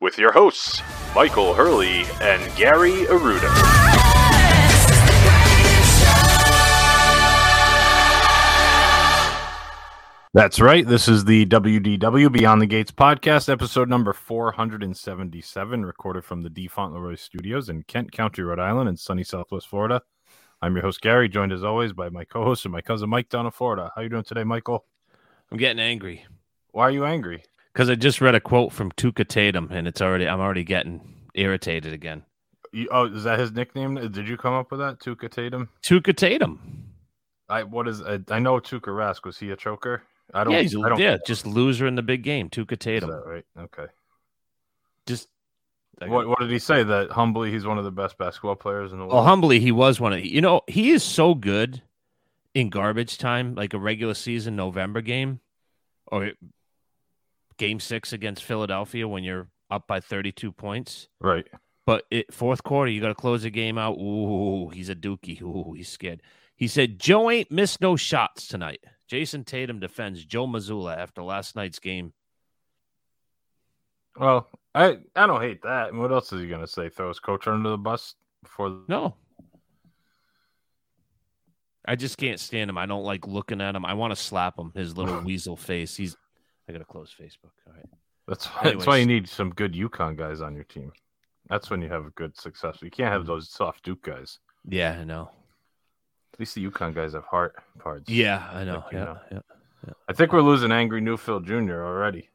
with your hosts, Michael Hurley and Gary Aruda. That's right. This is the WDW Beyond the Gates podcast, episode number 477, recorded from the D. Fauntleroy Studios in Kent County, Rhode Island, and sunny Southwest Florida. I'm your host, Gary, joined as always by my co host and my cousin Mike down in Florida. How you doing today, Michael? I'm getting angry Why are you angry? Because I just read a quote from Tuukka Tatum, and it's already I'm already getting irritated again. You, oh, is that his nickname? Did you come up with that, Tuukka Tatum? Tuukka Tatum, I what is I, I know Tuukka Rask was he a choker? I don't. yeah, he's, I don't yeah, just loser in the big game. Tuca is Tatum, that right? Okay. just What what did he say? That humbly he's one of the best basketball players in the world. well, humbly, he was one of you know he is so good in garbage time, like a regular season November game or game six against Philadelphia when you're up by 32 points. right. But it, fourth quarter, you got to close the game out. Ooh, he's a dookie. Ooh, he's scared. He said, Joe ain't missed no shots tonight. Jayson Tatum defends Joe Mazzulla after last night's game. Well, I I don't hate that. What else is he gonna say? Throw his coach under the bus before? No. I just can't stand him. I don't like looking at him. I want to slap him, his little weasel face. He's, I got to close Facebook. All right. That's why, that's why you need some good UConn guys on your team. That's when you have a good success. You can't have mm-hmm. those soft Duke guys. Yeah, I know. At least the UConn guys have heart parts. Yeah, I know. Like, Yeah, know. yeah. I think we're losing angry New Phil Jr. already.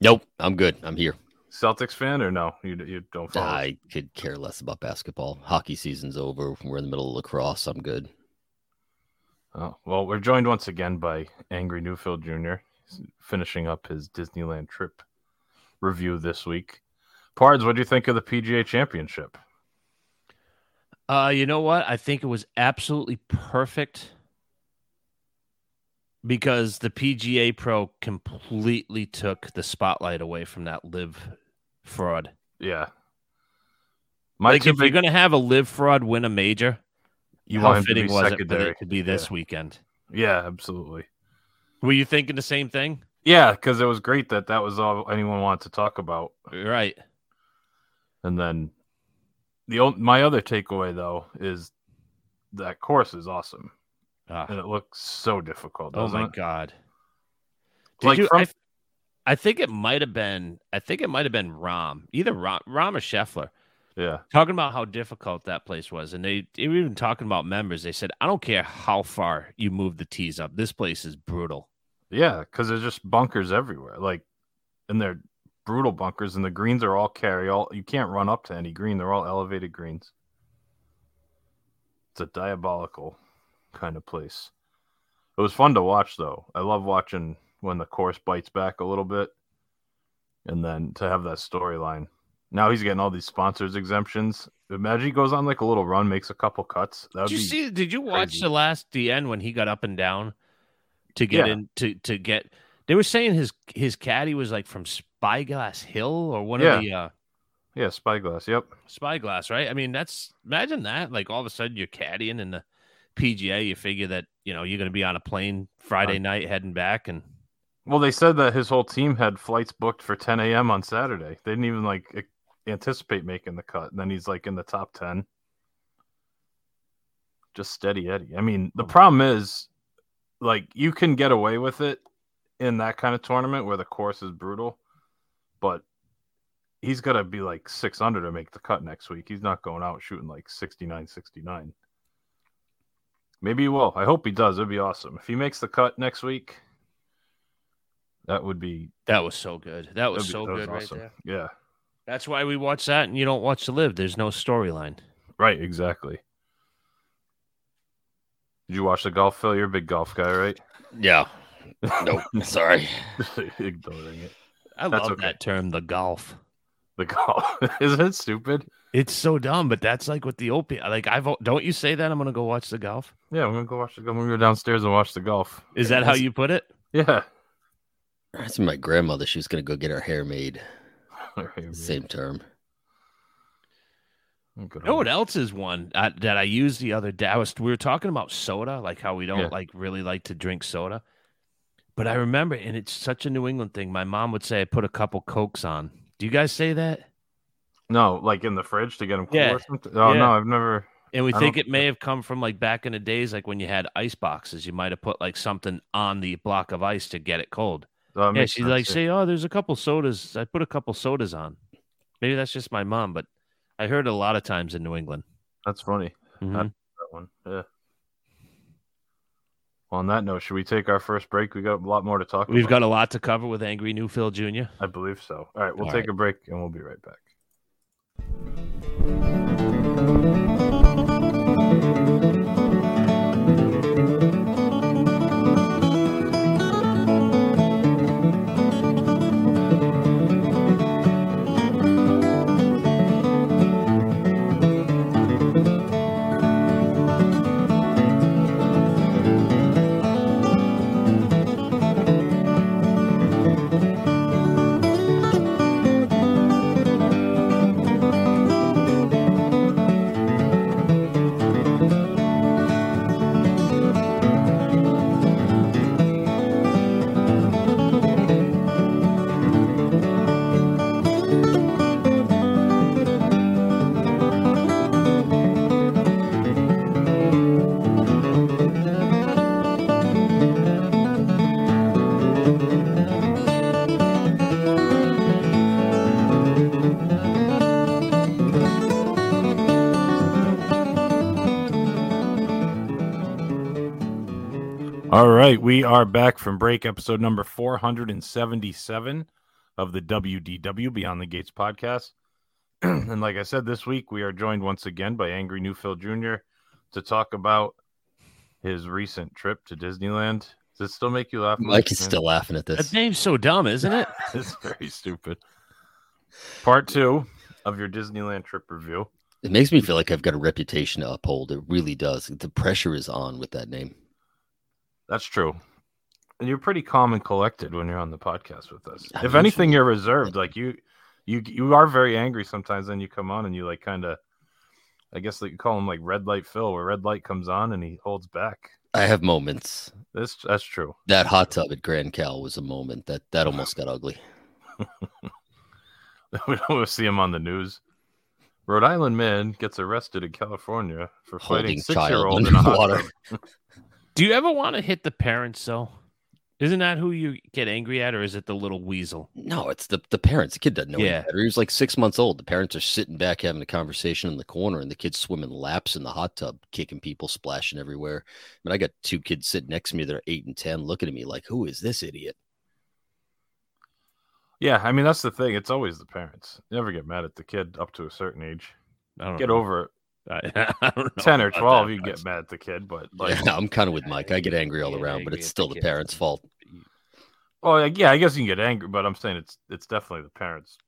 Nope, I'm good. I'm here. Celtics fan or no? You you don't follow? I could care less about basketball. Hockey season's over. We're in the middle of lacrosse. I'm good. Oh, well, we're joined once again by Angry New Phil Jr. Finishing up his Disneyland trip review this week. Pards, what do you think of the PGA Championship? Uh, you know what? I think it was absolutely perfect because the PGA Pro completely took the spotlight away from that LIV fraud. Yeah, my like if you're gonna have a LIV fraud win a major, you how want to fitting be was it for it to be this Yeah. weekend? Yeah, absolutely. Were you thinking the same thing? Yeah, because it was great that that was all anyone wanted to talk about. Right. And then the old, my other takeaway though is that course is awesome Ah, and it looks so difficult. oh my it? god. Did Like you? from- I, I think it might have been. I think it might have been Rahm, either Rahm, Rahm or Scheffler. Yeah, talking about how difficult that place was, and they, they were even talking about members. They said, "I don't care how far you move the tees up. This place is brutal." Yeah, because there's just bunkers everywhere. Like, and they're brutal bunkers, and the greens are all carry. All you can't run up to any green. They're all elevated greens. It's a diabolical kind of place. It was fun to watch, though. I love watching when the course bites back a little bit, and then to have that storyline. Now he's getting all these sponsors exemptions. Imagine he goes on like a little run, makes a couple cuts. That would Did you be see? Did you watch crazy. the last the end when he got up and down to get Yeah. in to to get? They were saying his his caddy was like from Spyglass Hill or one Yeah. of the uh, yeah, spyglass. Yep. Spyglass, right? I mean, that's imagine that. Like all of a sudden you're caddying in the PGA. You figure that you know you're going to be on a plane Friday night heading back, and Well, they said that his whole team had flights booked for 10 a.m. on Saturday. They didn't even like anticipate making the cut. And then he's like in the top 10. Just steady Eddie. I mean, the problem is, like, you can get away with it in that kind of tournament where the course is brutal, but he's got to be like six under to make the cut next week. He's not going out shooting like 69, 69. Maybe he will. I hope he does. It'd be awesome if he makes the cut next week. That would be That was so good. That was be- so that was good right awesome. there. Yeah, That's why we watch that, and you don't watch the LIV. There's no storyline. right. Exactly. Did you watch the golf, Phil? You're a big golf guy, right? Yeah. Nope. Sorry. Ignoring it. I That's love okay. that term, the golf. The golf isn't it stupid? It's so dumb, but that's like with the opiate. Like I've don't you say that I'm gonna go watch the golf? Yeah, I'm gonna go watch the. golf. I'm gonna go downstairs and watch the golf. Is that how you put it? Yeah. That's my grandmother. She was gonna go get her hair made. Right, Same term. You know what else is one uh, that I used the other day? I was we were talking about soda, like how we don't Yeah. like really like to drink soda. But I remember, and it's such a New England thing. My mom would say, "I put a couple cokes on." Do you guys say that? No, like in the fridge to get them cool Yeah. or something. Oh Yeah. no, I've never. And we I think it may have come from like back in the days, like when you had ice boxes, you might have put like something on the block of ice to get it cold. Oh, yeah, she'd like say, "Oh, there's a couple sodas. I put a couple sodas on." Maybe that's just my mom, but I heard a lot of times in New England. That's funny. Mhm. That one. Yeah. Well, on that note, should we take our first break? We got a lot more to talk We've about. got a lot to cover with Angry New Phil Jr. I believe so. All right, we'll All take right. a break and we'll be right back. All right, we are back from break, episode number 477 of the WDW Beyond the Gates podcast. and like I said, this week we are joined once again by Angry New Phil Jr. to talk about his recent trip to Disneyland. Does it still make you laugh? Mike is still laughing at this. That this. name's so dumb, isn't it? it's very stupid. Part two of your Disneyland trip review. It makes me feel like I've got a reputation to uphold. It really does. The pressure is on with that name. That's true. And you're pretty calm and collected when you're on the podcast with us. I'm if anything, you're reserved. Like you, you, you are very angry sometimes. Then you come on and you like kind of, I guess like you call him like red light Phil, where red light comes on and he holds back. I have moments. That's that's true. That hot tub at Grand Cal was a moment that that almost got ugly. we don't see him on the news. Rhode Island man gets arrested in California for fighting six year old in a hot underwater. tub. Do you ever want to hit the parents though? Isn't that who you get angry at, or is it the little weasel? No, it's the the parents. The kid doesn't know Yeah. any better. He was like six months old. The parents are sitting back having a conversation in the corner, and the kid's swimming laps in the hot tub, kicking people, splashing everywhere. I mean, I got two kids sitting next to me that are eight and ten, looking at me like, "Who is this idiot?" Yeah, I mean that's the thing. It's always the parents. You never get mad at the kid up to a certain age. I don't Get know. over it. I, I don't know. Ten or twelve, you get mad at the kid, but like, yeah, I'm kind of with Mike. I get angry all Get around, but it's still the the parents' fault. well, like, yeah, I guess you can get angry, but I'm saying it's it's definitely the parents'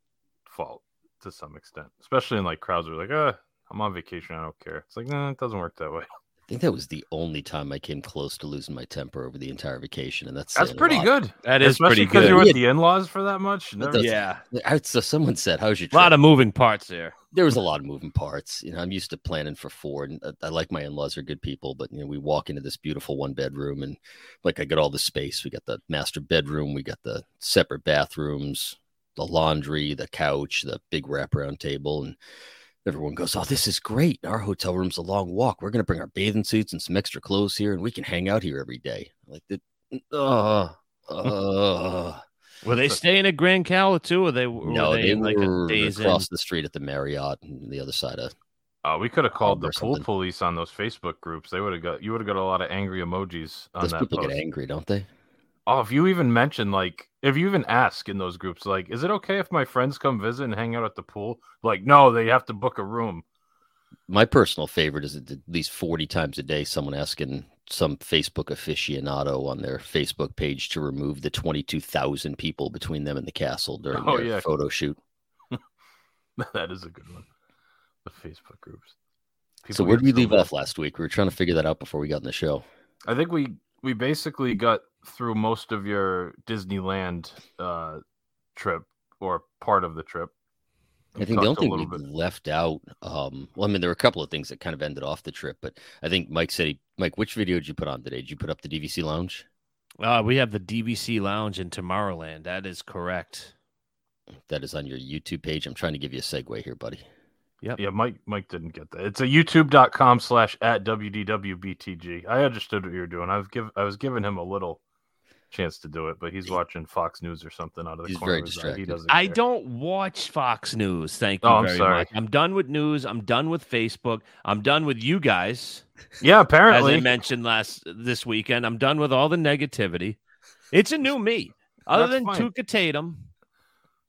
fault to some extent, especially in like crowds where like, uh, I'm on vacation, I don't care. It's like, no, it doesn't work that way. I think that was the only time I came close to losing my temper over the entire vacation, and that's That's pretty good. That is Especially pretty because good. you're with Yeah. the in-laws for that much. Never- does- Yeah, I- So someone said, "How's your a lot of moving parts there. There was a lot of moving parts. You know, I'm used to planning for four, and uh, I like my in-laws are good people. But you know, we walk into this beautiful one bedroom, and like I got all the space. We got the master bedroom, we got the separate bathrooms, the laundry, the couch, the big wraparound table, and everyone goes, "Oh, this is great! Our hotel room's a long walk. We're gonna bring our bathing suits and some extra clothes here, and we can hang out here every day." Like the, Uh, uh, Were they staying at Grand Cala too, or they were no, they, they, in like were a days in? across the street at the Marriott, on the other side of Uh, we could have called the pool police on those Facebook groups. They would have got you would have got a lot of angry emojis on Those that people post. get angry, don't they? Oh, if you even mention like if you even ask in those groups, like, is it okay if my friends come visit and hang out at the pool? Like, no, they have to book a room. My personal favorite is at least 40 times a day someone asking some Facebook aficionado on their Facebook page to remove the 22,000 people between them and the castle during Oh, their yeah. photo shoot. that is a good one. The Facebook groups. so where did we leave off last week? We were trying to figure that out before we got in the show. I think we we basically got through most of your Disneyland uh trip or part of the trip. I think the only thing we bit- left out, um, well, I mean, there were a couple of things that kind of ended off the trip, but I think Mike said, he, Mike, which video did you put on today? Did you put up the DVC Lounge? Uh, we have the DVC Lounge in Tomorrowland. That is correct. That is on your YouTube page. I'm trying to give you a segue here, buddy. Yeah, Yeah, Mike Mike didn't get that. It's a youtube.com slash at WDWBTG. I understood what you were doing. I've give I was giving him a little chance to do it, but he's watching Fox News or something out of the He's corner very of his eye. He doesn't I care. don't watch Fox News. Thank you Oh, I'm sorry. much. I'm done with news. I'm done with Facebook. I'm done with you guys. Yeah, apparently, As I mentioned last this weekend, I'm done with all the negativity. It's a new me. Other That's than fine. Tuukka Tatum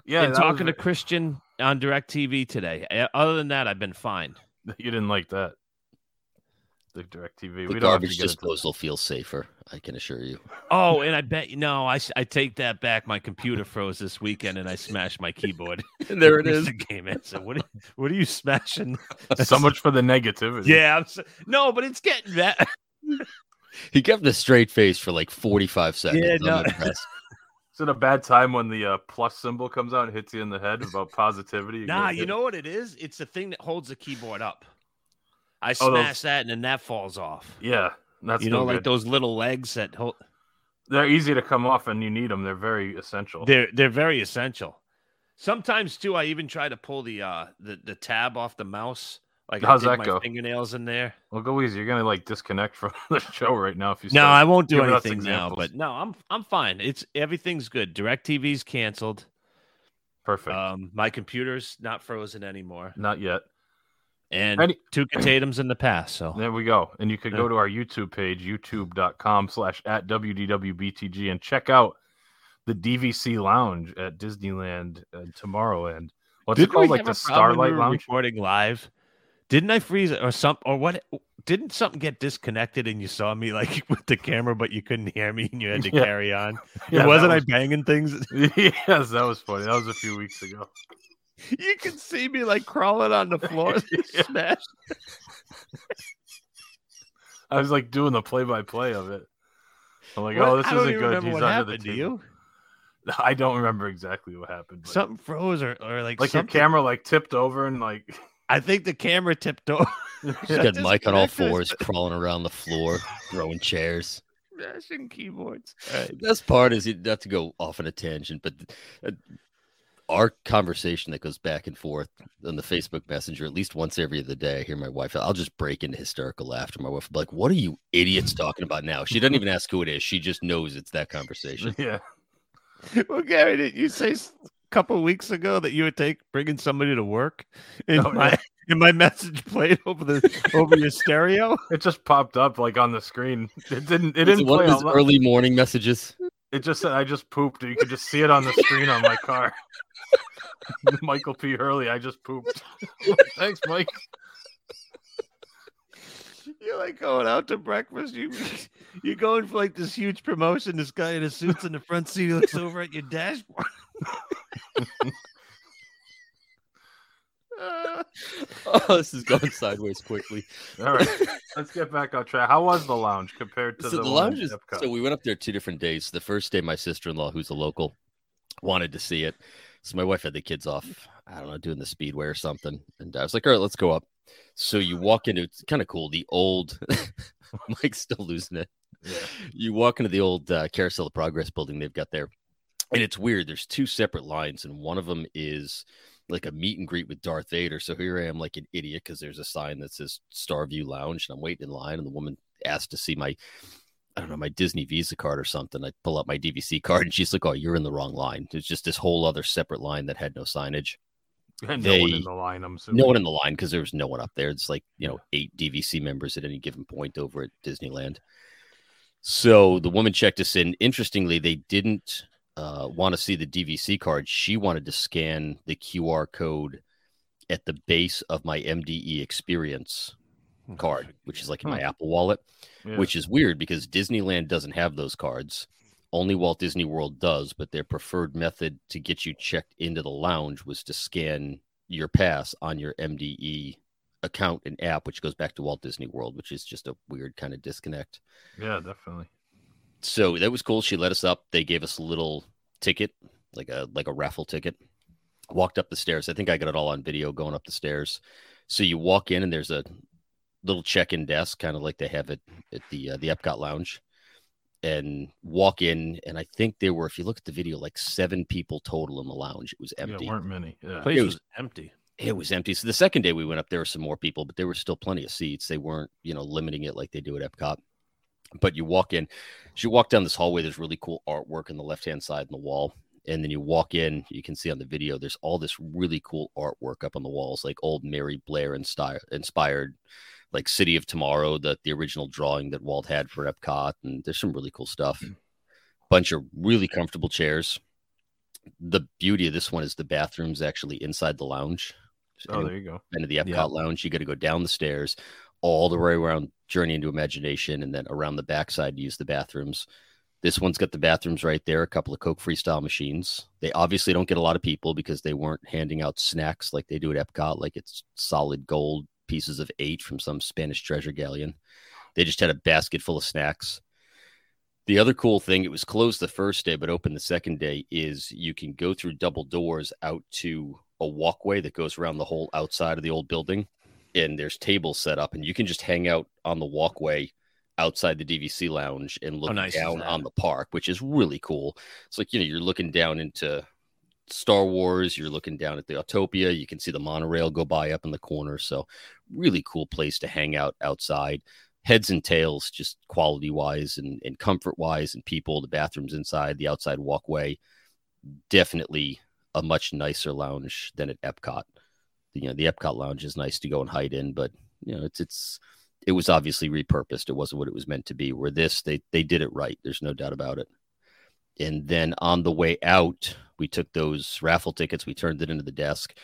yeah, and talking was- to Christian on DirecTV today. Uh, Other than that, I've been fine. you didn't like that. The DirecTV. The we don't garbage disposal feels safer, I can assure you. Oh, and I bet you no, I I take that back. My computer froze this weekend, and I smashed my keyboard. And there it is. The game. I said, "What? Are, what are you smashing?" so much for the negativity. Yeah, I'm so, no, but it's getting that. He kept a straight face for like 45 seconds. Yeah, I'm no. Is it a bad time when the uh, plus symbol comes out and hits you in the head about positivity? Nah, you know what it is? It's the thing that holds the keyboard up. I Oh, those- smash that, and then that falls off. Yeah, that's you know, no like those little legs that hold. They're easy to come off, and you need them. They're very essential. They're they're very essential. Sometimes too, I even try to pull the uh the, the tab off the mouse. Like How's I that go? fingernails in there. well, go easy. You're gonna like disconnect from the show right now if you. No, I won't do anything now. But no, I'm I'm fine. It's everything's good. DirecTV's canceled. Perfect. Um, my computer's not frozen anymore, Not yet. And Any- Tuukka Tatum's in the past. So There we go. And you could go to our YouTube page, youtube.com slash at WDWBTG, and check out the DVC Lounge at Disneyland tomorrow and Tomorrowland. What's it Didn't we called? Like the a problem when Starlight we Lounge? recording live. Didn't I freeze or some or what? Didn't something get disconnected and you saw me like with the camera, but you couldn't hear me and you had to Yeah. carry on? Yeah, that wasn't was- I banging things? yes, that was funny. That was a few weeks ago. You can see me like crawling on the floor, Yeah. smash. I was like doing the play by play of it. I'm like, What? oh, this isn't good. remember He's under the Do table. you? I don't remember exactly what happened. But Something froze or, or like like your camera like tipped over and like I think the camera tipped over. He's I got Mike on all fours, crawling around the floor, throwing chairs. Smashing keyboards. All right. Best part is he- not to go off on a tangent, but uh, our conversation that goes back and forth on the Facebook Messenger at least once every other day. I hear my wife. I'll just break into hysterical laughter. My wife will be like, "What are you idiots talking about now?" She doesn't even ask who it is. She just knows it's that conversation. yeah. Well, Gary, did you say a couple weeks ago that you would take bringing somebody to work? And Oh, my yeah. and my message played over the over your stereo. It just popped up like on the screen. It didn't. It Is didn't it one play of out his early morning messages. It just said I just pooped. You could just see it on the screen on my car. Michael P. Hurley, I just pooped. Thanks, Mike. You're like going out to breakfast. You you're going for like this huge promotion. This guy in a suit's in the front seat. Looks over at your dashboard. Oh, this is going sideways quickly. All right, let's get back on track. How was the lounge compared to so the, the lounge is so we went up there two different days. The first day, my sister in law, who's a local, wanted to see it. So my wife had the kids off. I don't know, doing the speedway or something, and I was like, "All right, let's go up." So you walk into it's kind of cool. The old Mike's still losing it. Yeah. You walk into the old uh, Carousel of Progress building they've got there, and it's weird. There's two separate lines, and one of them is like a meet and greet with Darth Vader. So here I am, like an idiot, because there's a sign that says Starview Lounge, and I'm waiting in line, and the woman asked to see my, I don't know, my Disney Visa card or something. I pull up my DVC card, and she's like, "Oh, you're in the wrong line." It's just this whole other separate line that had no signage. And no one in the line. I'm assuming. No one in the line because there was no one up there. It's like you know eight DVC members at any given point over at Disneyland. So the woman checked us in. Interestingly, they didn't uh, want to see the DVC card. She wanted to scan the QR code at the base of my MDE experience card, which is like in my Apple Wallet, Yeah. which is weird because Disneyland doesn't have those cards. Only Walt Disney World does, but their preferred method to get you checked into the lounge was to scan your pass on your MDE account and app, which goes back to Walt Disney World, which is just a weird kind of disconnect. Yeah, definitely. So that was cool. She let us up. They gave us a little ticket, like a like a raffle ticket. Walked up the stairs. I think I got it all on video going up the stairs. So you walk in and there's a little check-in desk, kind of like they have it at the uh, the Epcot Lounge, and walk in. And I think there were, if you look at the video, like seven people total in the lounge. It was empty. Yeah, weren't many. Yeah. Place It was, was- empty. It was empty. So the second day we went up, there were some more people, but there were still plenty of seats. They weren't, you know, limiting it like they do at Epcot. But you walk in, as you walk down this hallway, there's really cool artwork on the left hand side in the wall. And then you walk in, you can see on the video, there's all this really cool artwork up on the walls, like old Mary Blair inspired, inspired like City of Tomorrow, the, the original drawing that Walt had for Epcot. And there's some really cool stuff. Hmm. Bunch of really comfortable chairs. The beauty of this one is the bathrooms actually inside the lounge. Oh, there you go. Into the Epcot Yeah. lounge, you got to go down the stairs all the way around Journey into Imagination, and then around the backside to use the bathrooms. This one's got the bathrooms right there, a couple of Coke freestyle machines. They obviously don't get a lot of people because they weren't handing out snacks like they do at Epcot, like it's solid gold pieces of eight from some Spanish treasure galleon. They just had a basket full of snacks. The other cool thing, it was closed the first day, but open the second day, is you can go through double doors out to a walkway that goes around the whole outside of the old building. And there's tables set up, and you can just hang out on the walkway outside the DVC lounge and look nice down on the park, which is really cool. It's like, you know, you're looking down into Star Wars, you're looking down at the Autopia, you can see the monorail go by up in the corner. So, really cool place to hang out outside heads and tails, just quality wise and, and comfort wise, and people, the bathrooms inside, the outside walkway. Definitely a much nicer lounge than at Epcot. You know, the Epcot lounge is nice to go and hide in, but you know, it's it's it was obviously repurposed. It wasn't what it was meant to be. Where this, they they did it right. There's no doubt about it. And then on the way out, we took those raffle tickets. We turned it into the desk.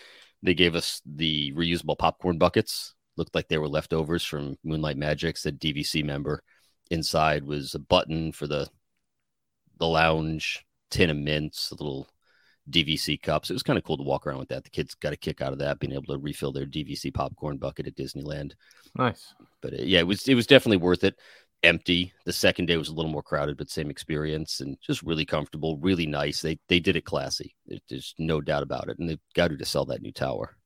They gave us the reusable popcorn buckets looked like they were leftovers from Moonlight Magic. Said DVC member. Inside was a button for the the lounge, tin of mints, a little DVC cups. It was kind of cool to walk around with that. The kids got a kick out of that, being able to refill their DVC popcorn bucket at Disneyland. Nice. But uh, yeah, it was it was definitely worth it. Empty. The second day was a little more crowded, but same experience and just really comfortable, really nice. They they did it classy. There- There's no doubt about it, and they've got to sell that new tower.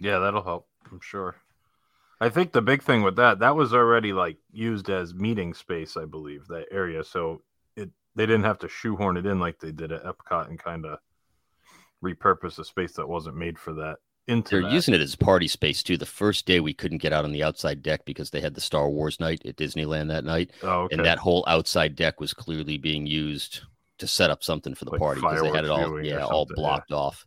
Yeah, that'll help. I'm sure. I think the big thing with that, that was already like used as meeting space, I believe, that area. So it they didn't have to shoehorn it in like they did at Epcot and kind of repurpose a space that wasn't made for that into They're that. using it as party space too. The first day we couldn't get out on the outside deck because they had the Star Wars night at Disneyland that night, oh, okay. and that whole outside deck was clearly being used to set up something for the Like party because they had it all yeah all something, yeah. blocked off.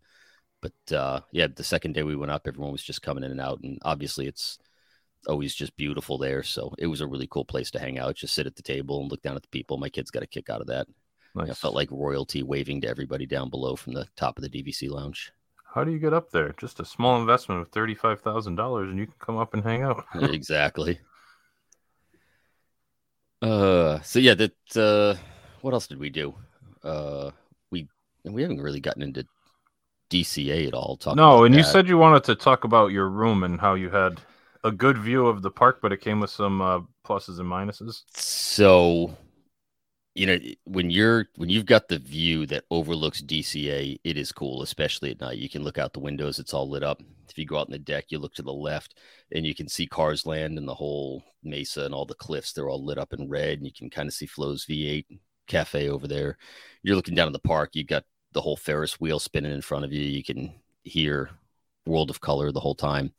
But uh, yeah, the second day we went up, everyone was just coming in and out, and obviously it's always just beautiful there. So it was a really cool place to hang out, just sit at the table and look down at the people. My kids got a kick out of that. nice. I felt like royalty waving to everybody down below from the top of the DVC lounge. How do you get up there? Just a small investment of thirty-five thousand dollars, and you can come up and hang out. exactly. Uh, so yeah, that. Uh, what else did we do? Uh, we we haven't really gotten into DCA at all. Talking no, and you said you wanted to talk about your room and how you had a good view of the park, but it came with some uh, pluses and minuses. so. You know, when you're when you've got the view that overlooks DCA, it is cool, especially at night. You can look out the windows; it's all lit up. If you go out on the deck, you look to the left, and you can see Cars Land and the whole mesa and all the cliffs. They're all lit up in red, and you can kind of see Flo's V8 cafe over there. You're looking down at the park. You've got the whole Ferris wheel spinning in front of you. You can hear World of Color the whole time.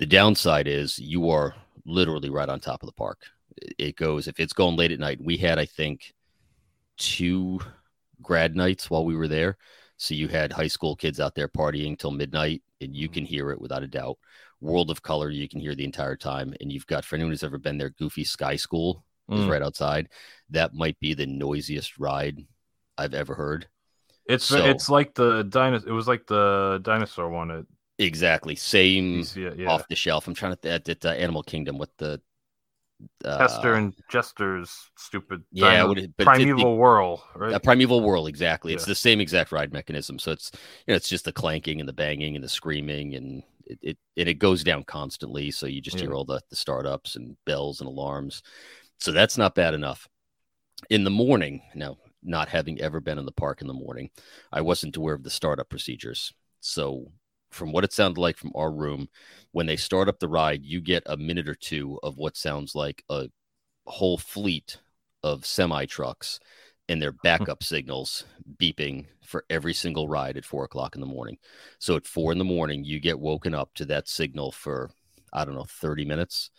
The downside is you are literally right on top of the park. It- goes if it's going late at night. We had, I think, two grad nights while we were there. So you had high school kids out there partying till midnight, and you can hear it without a doubt. World of Color, you can hear the entire time. And you've got, for anyone who's ever been there, Goofy Sky School is Mm. right outside. That might be the noisiest ride I've ever heard. It's So- it's like the dinosaur. It was like the dinosaur one at Exactly. Same DC. Yeah, off the shelf. I'm trying to, at, at uh, Animal Kingdom with the. Uh, Hester and Jester's stupid. yeah, dino- it- but it- primeval whirl, right? a primeval whirl exactly it's the same exact ride mechanism so it's you know it's just the clanking and the banging and the screaming and it it, and it goes down constantly so you just hear all the, the startups and bells and alarms so that's not bad enough in the morning now not having ever been in the park in the morning i wasn't aware of the startup procedures so from what it sounded like from our room when they start up the ride you get a minute or two of what sounds like a whole fleet of semi trucks and their hmm. backup signals beeping for every single ride at four o'clock in the morning. So at four in the morning, you get woken up to that signal for, I don't know, 30 minutes.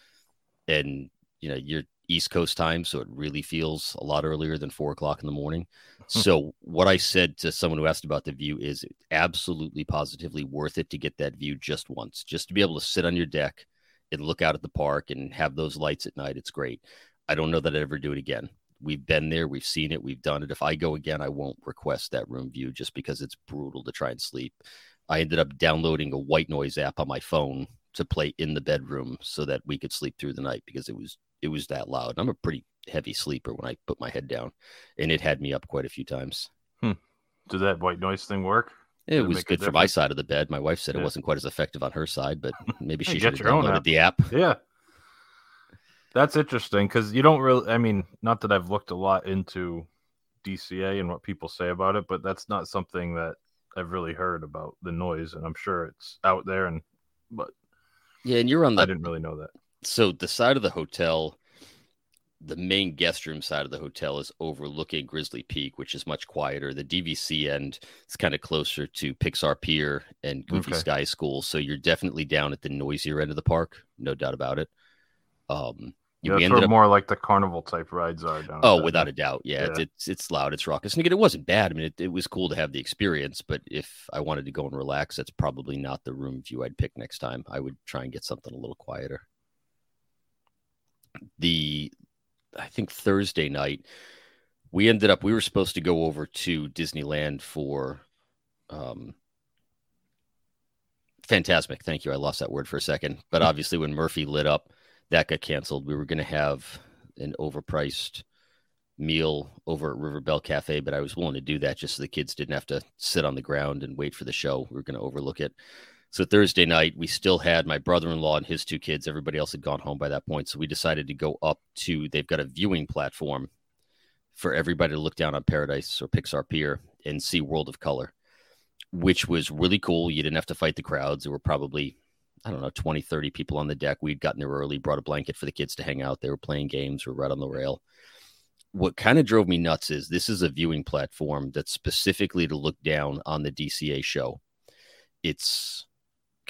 And, you know, you're East Coast time. So it really feels a lot earlier than four o'clock in the morning. Hmm. So what I said to someone who asked about the view is absolutely positively worth it to get that view just once, just to be able to sit on your deck and look out at the park and have those lights at night. It's great. I don't know that I'd ever do it again. We've been there, we've seen it, we've done it. If I go again, I won't request that room view just because it's brutal to try and sleep. I ended up downloading a white noise app on my phone to play in the bedroom so that we could sleep through the night because it was it was that loud. I'm a pretty heavy sleeper when I put my head down, and it had me up quite a few times. Hmm. Did that white noise thing work? It was a good for my side of the bed. My wife said it wasn't quite as effective on her side, but maybe she should have downloaded app. the app. Yeah. That's interesting because you don't really. I mean, not that I've looked a lot into DCA and what people say about it, but that's not something that I've really heard about the noise, and I'm sure it's out there. And but Yeah, and you're on the. I didn't really know that. So the side of the hotel, the main guest room side of the hotel is overlooking Grizzly Peak, which is much quieter. The DVC end is kind of closer to Pixar Pier and Goofy Okay. Sky School, so you're definitely down at the noisier end of the park, no doubt about it. Um, Yeah, that's where up more like the carnival type rides are down. Oh, that without a doubt. Yeah, It's, Yeah. it's it's loud, it's raucous. And again, it wasn't bad. I mean, it, it was cool to have the experience, but if I wanted to go and relax, that's probably not the room view I'd pick next time. I would try and get something a little quieter. The I think Thursday night, we ended up we were supposed to go over to Disneyland for um Fantasmic. Thank you. I lost that word for a second. But obviously when Murphy lit up, that got canceled. We were going to have an overpriced meal over at River Bell Cafe, but I was willing to do that just so the kids didn't have to sit on the ground and wait for the show. We were going to overlook it. So Thursday night, we still had my brother-in-law and his two kids. Everybody else had gone home by that point. So we decided to go up to they've got a viewing platform for everybody to look down on Paradise or Pixar Pier and see World of Color, which was really cool. You didn't have to fight the crowds. There were probably I don't know, 20, 30 people on the deck. We'd gotten there early, brought a blanket for the kids to hang out. They were playing games, we were right on the rail. What kind of drove me nuts is this is a viewing platform that's specifically to look down on the DCA show. It's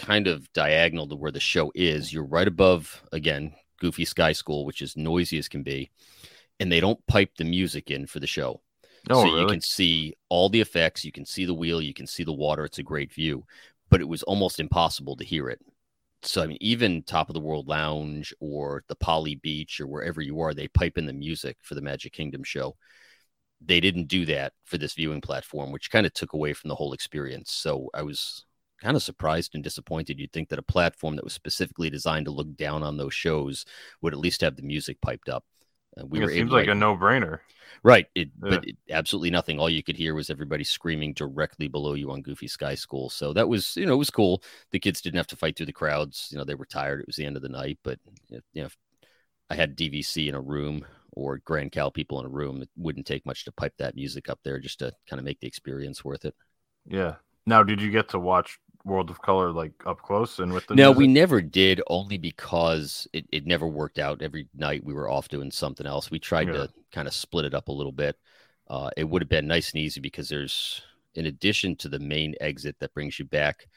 kind of diagonal to where the show is. You're right above, again, Goofy Sky School, which is noisy as can be. And they don't pipe the music in for the show Oh, so you can see all the effects you can see the wheel you can see the water it's a great view but it was almost impossible to hear it so i mean even top of the world lounge or the poly beach or wherever you are they pipe in the music for the magic kingdom show they didn't do that for this viewing platform which kind of took away from the whole experience so i was kind of surprised and disappointed you'd think that a platform that was specifically designed to look down on those shows would at least have the music piped up uh, we it were seems like to, a no-brainer. Right. It, Yeah. But it, absolutely nothing. All you could hear was everybody screaming directly below you on Goofy Sky School. So that was, you know, it was cool. The kids didn't have to fight through the crowds. You know, they were tired. It was the end of the night. But, you know, if I had DVC in a room or Grand Cal people in a room, it wouldn't take much to pipe that music up there just to kind of make the experience worth it. Yeah. Now, did you get to watch World of Color like up close and with the? No, music? we never did, only because it, it never worked out. Every night we were off doing something else. We tried Yeah. to kind of split it up a little bit. Uh, it would have been nice and easy because there's, in addition to the main exit that brings you back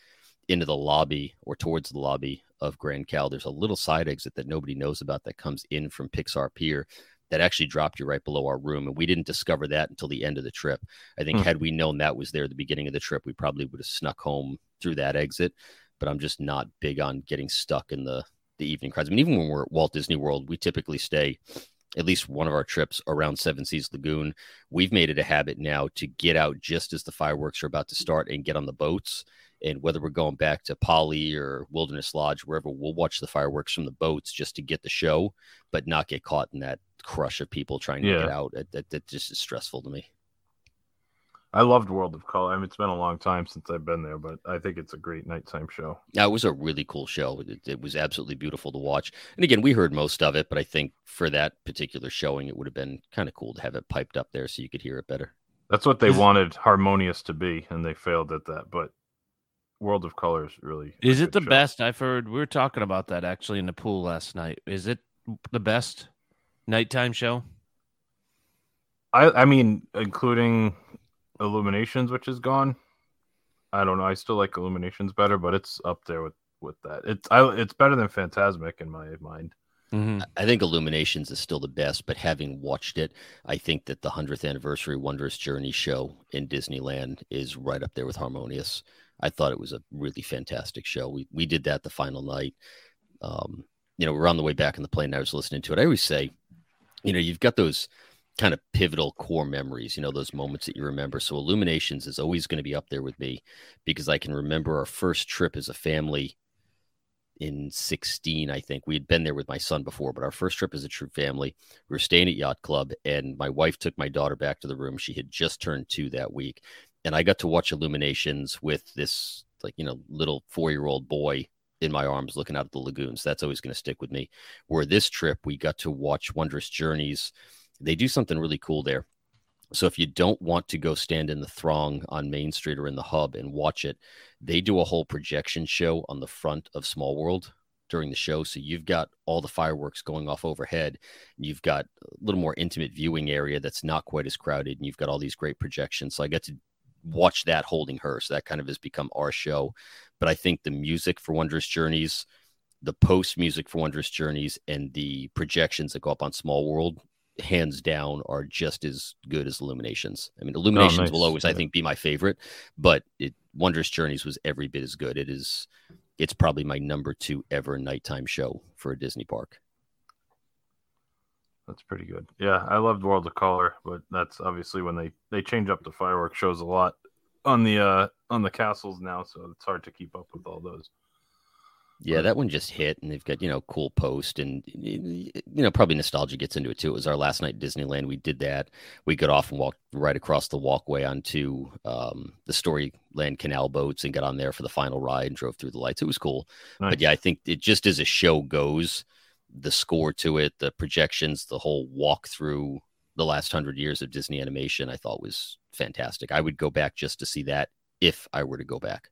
into the lobby or towards the lobby of Grand Cal, there's a little side exit that nobody knows about that comes in from Pixar Pier that actually dropped you right below our room. And we didn't discover that until the end of the trip. I think Hmm. had we known that was there at the beginning of the trip, we probably would have snuck home through that exit. But I'm just not big on getting stuck in the the evening crowds. I mean, even when we're at Walt Disney World, we typically stay at least one of our trips around Seven Seas Lagoon. We've made it a habit now to get out just as the fireworks are about to start and get on the boats. And whether we're going back to Poly or Wilderness Lodge, wherever, we'll watch the fireworks from the boats just to get the show, but not get caught in that crush of people trying to Yeah. get out. That, that, that just is stressful to me. I loved World of Color. I mean, it's been a long time since I've been there, but I think it's a great nighttime show. Yeah, it was a really cool show. It, it was absolutely beautiful to watch. And again, we heard most of it, but I think for that particular showing, it would have been kind of cool to have it piped up there so you could hear it better. That's what they wanted Harmonious to be, and they failed at that. But World of Color is really a Is it the show. best? I've heard we were talking about that actually in the pool last night. Is it the best nighttime show? I I mean, including Illuminations, which is gone. I don't know. I still like Illuminations better, but it's up there with with that. It's I it's better than Fantasmic in my mind. Mm-hmm. I think Illuminations is still the best, but having watched it, I think that the 100th anniversary Wondrous Journey show in Disneyland is right up there with Harmonious. I thought it was a really fantastic show. We we did that the final night. Um, you know, we're on the way back in the plane. And I was listening to it. I always say, you know, you've got those kind of pivotal core memories, you know, those moments that you remember. So Illuminations is always going to be up there with me because I can remember our first trip as a family in 16, I think. We had been there with my son before, but our first trip as a true family, we were staying at Yacht Club, and my wife took my daughter back to the room. She had just turned two that week. And I got to watch Illuminations with this, like, you know, little four year old boy in my arms looking out at the lagoons. That's always going to stick with me. Where this trip, we got to watch Wondrous Journeys. They do something really cool there. So if you don't want to go stand in the throng on Main Street or in the hub and watch it, they do a whole projection show on the front of Small World during the show. So you've got all the fireworks going off overhead. You've got a little more intimate viewing area that's not quite as crowded. And you've got all these great projections. So I got to watch that holding her. So that kind of has become our show. But I think the music for Wondrous Journeys, the post music for Wondrous Journeys, and the projections that go up on Small World hands down are just as good as illuminations i mean illuminations nice. will always i think be my favorite but it wondrous journeys was every bit as good it is it's probably my number two ever nighttime show for a disney park That's pretty good. Yeah, I loved World of Color, but that's obviously when they they change up the fireworks shows a lot on the uh on the castles now, so it's hard to keep up with all those. yeah that one just hit and they've got you know cool post and you know probably nostalgia gets into it too it was our last night at disneyland we did that we got off and walked right across the walkway onto um, the storyland canal boats and got on there for the final ride and drove through the lights it was cool Nice. but yeah, I think it just as a show goes, the score to it, the projections, the whole walk through the last hundred years of Disney animation, I thought was fantastic. I would go back just to see that if I were to go back.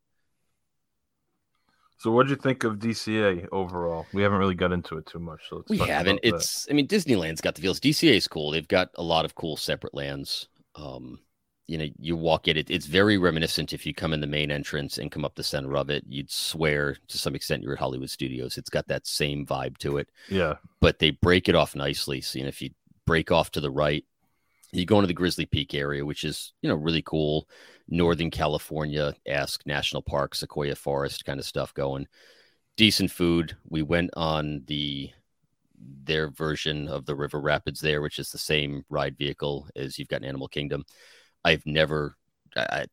So, what'd you think of DCA overall? We haven't really got into it too much, so let's we haven't. about that. It's, I mean, Disneyland's got the feels. DCA is cool. They've got a lot of cool separate lands. Um, you know, you walk in it, it's very reminiscent. If you come in the main entrance and come up the center of it, you'd swear to some extent you're at Hollywood Studios. It's got that same vibe to it. yeah, but they break it off nicely. So, you know, if you break off to the right, you go into the Grizzly Peak area, which is, you know, really cool. Northern California esque national park, Sequoia Forest kind of stuff going. Decent food. We went on the their version of the River Rapids there, which is the same ride vehicle as you've got in Animal Kingdom. I've never, I,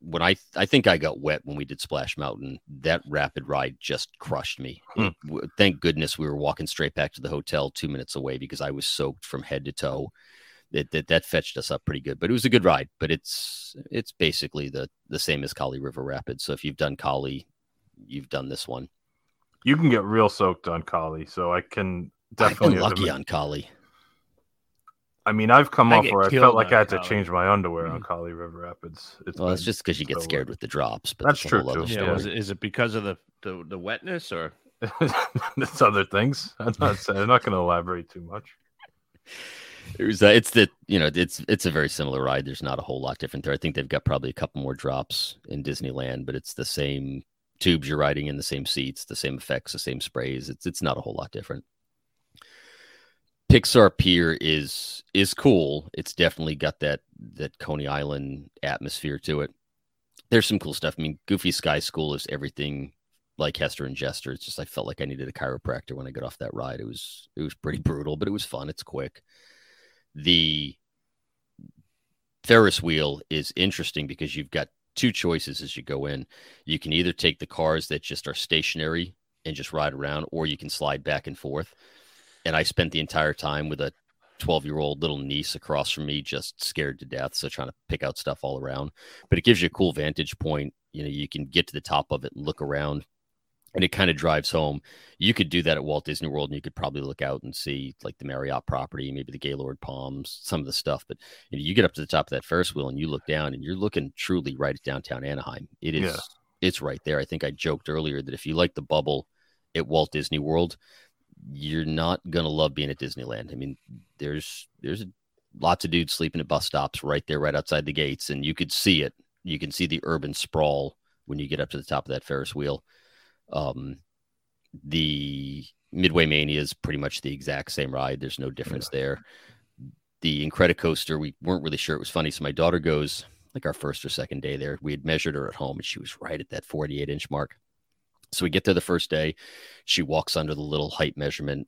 when I, I think I got wet when we did Splash Mountain. That rapid ride just crushed me. Hmm. Thank goodness we were walking straight back to the hotel two minutes away because I was soaked from head to toe. That, that that fetched us up pretty good, but it was a good ride. But it's it's basically the the same as Kali River Rapids. So if you've done Kali, you've done this one. you can get real soaked on Kali, so I can I've definitely. been lucky on Kali. I mean, I've come I off where I felt like I had to change my underwear on Kali River Rapids. It's Well, it's just because you get scared wet. with the drops. But That's a true, whole other too. Yeah, story. was it, is it because of the, the the wetness or it's other things. I'm not I'm not going to elaborate too much. It was, uh, it's the you know it's it's a very similar ride. There's not a whole lot different there. I think they've got probably a couple more drops in Disneyland, but it's the same tubes you're riding in, the same seats, the same effects, the same sprays. It's it's not a whole lot different. Pixar Pier is is cool. It's definitely got that that Coney Island atmosphere to it. There's some cool stuff. I mean, Goofy Sky School is everything like Hester and Jester. It's just I felt like I needed a chiropractor when I got off that ride. It was it was pretty brutal, but it was fun. It's quick. The Ferris wheel is interesting because you've got two choices as you go in. You can either take the cars that just are stationary and just ride around, or you can slide back and forth. And I spent the entire time with a 12 year old little niece across from me, just scared to death. So trying to pick out stuff all around. But it gives you a cool vantage point. You know, you can get to the top of it and look around and it kind of drives home. You could do that at Walt Disney World, and you could probably look out and see like the Marriott property, maybe the Gaylord Palms, some of the stuff. But you, know, you get up to the top of that Ferris wheel and you look down, and you're looking truly right at downtown Anaheim. It is, Yeah. it's right there. I think I joked earlier that if you like the bubble at Walt Disney World, you're not gonna love being at Disneyland. I mean, there's there's lots of dudes sleeping at bus stops right there, right outside the gates, and you could see it. You can see the urban sprawl when you get up to the top of that Ferris wheel. Um, the Midway Mania is pretty much the exact same ride. There's no difference there. The Incredicoaster, we weren't really sure it was funny. So my daughter goes like our first or second day there. We had measured her at home and she was right at that 48 inch mark. So we get there the first day. She walks under the little height measurement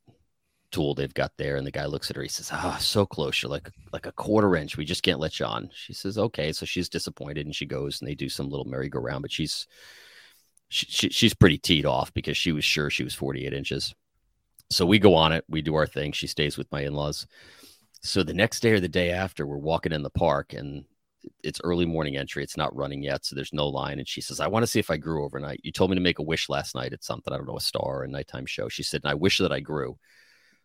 tool they've got there, and the guy looks at her. He says, "Ah, so close. You're like like a quarter inch. We just can't let you on." She says, "Okay." So she's disappointed, and she goes and they do some little merry-go-round, but she's she, she, she's pretty teed off because she was sure she was 48 inches. So we go on it. We do our thing. She stays with my in-laws. So the next day or the day after, we're walking in the park, and it's early morning entry. It's not running yet, so there's no line. And she says, I want to see if I grew overnight. You told me to make a wish last night at something, I don't know, a star or a nighttime show. She said, and I wish that I grew.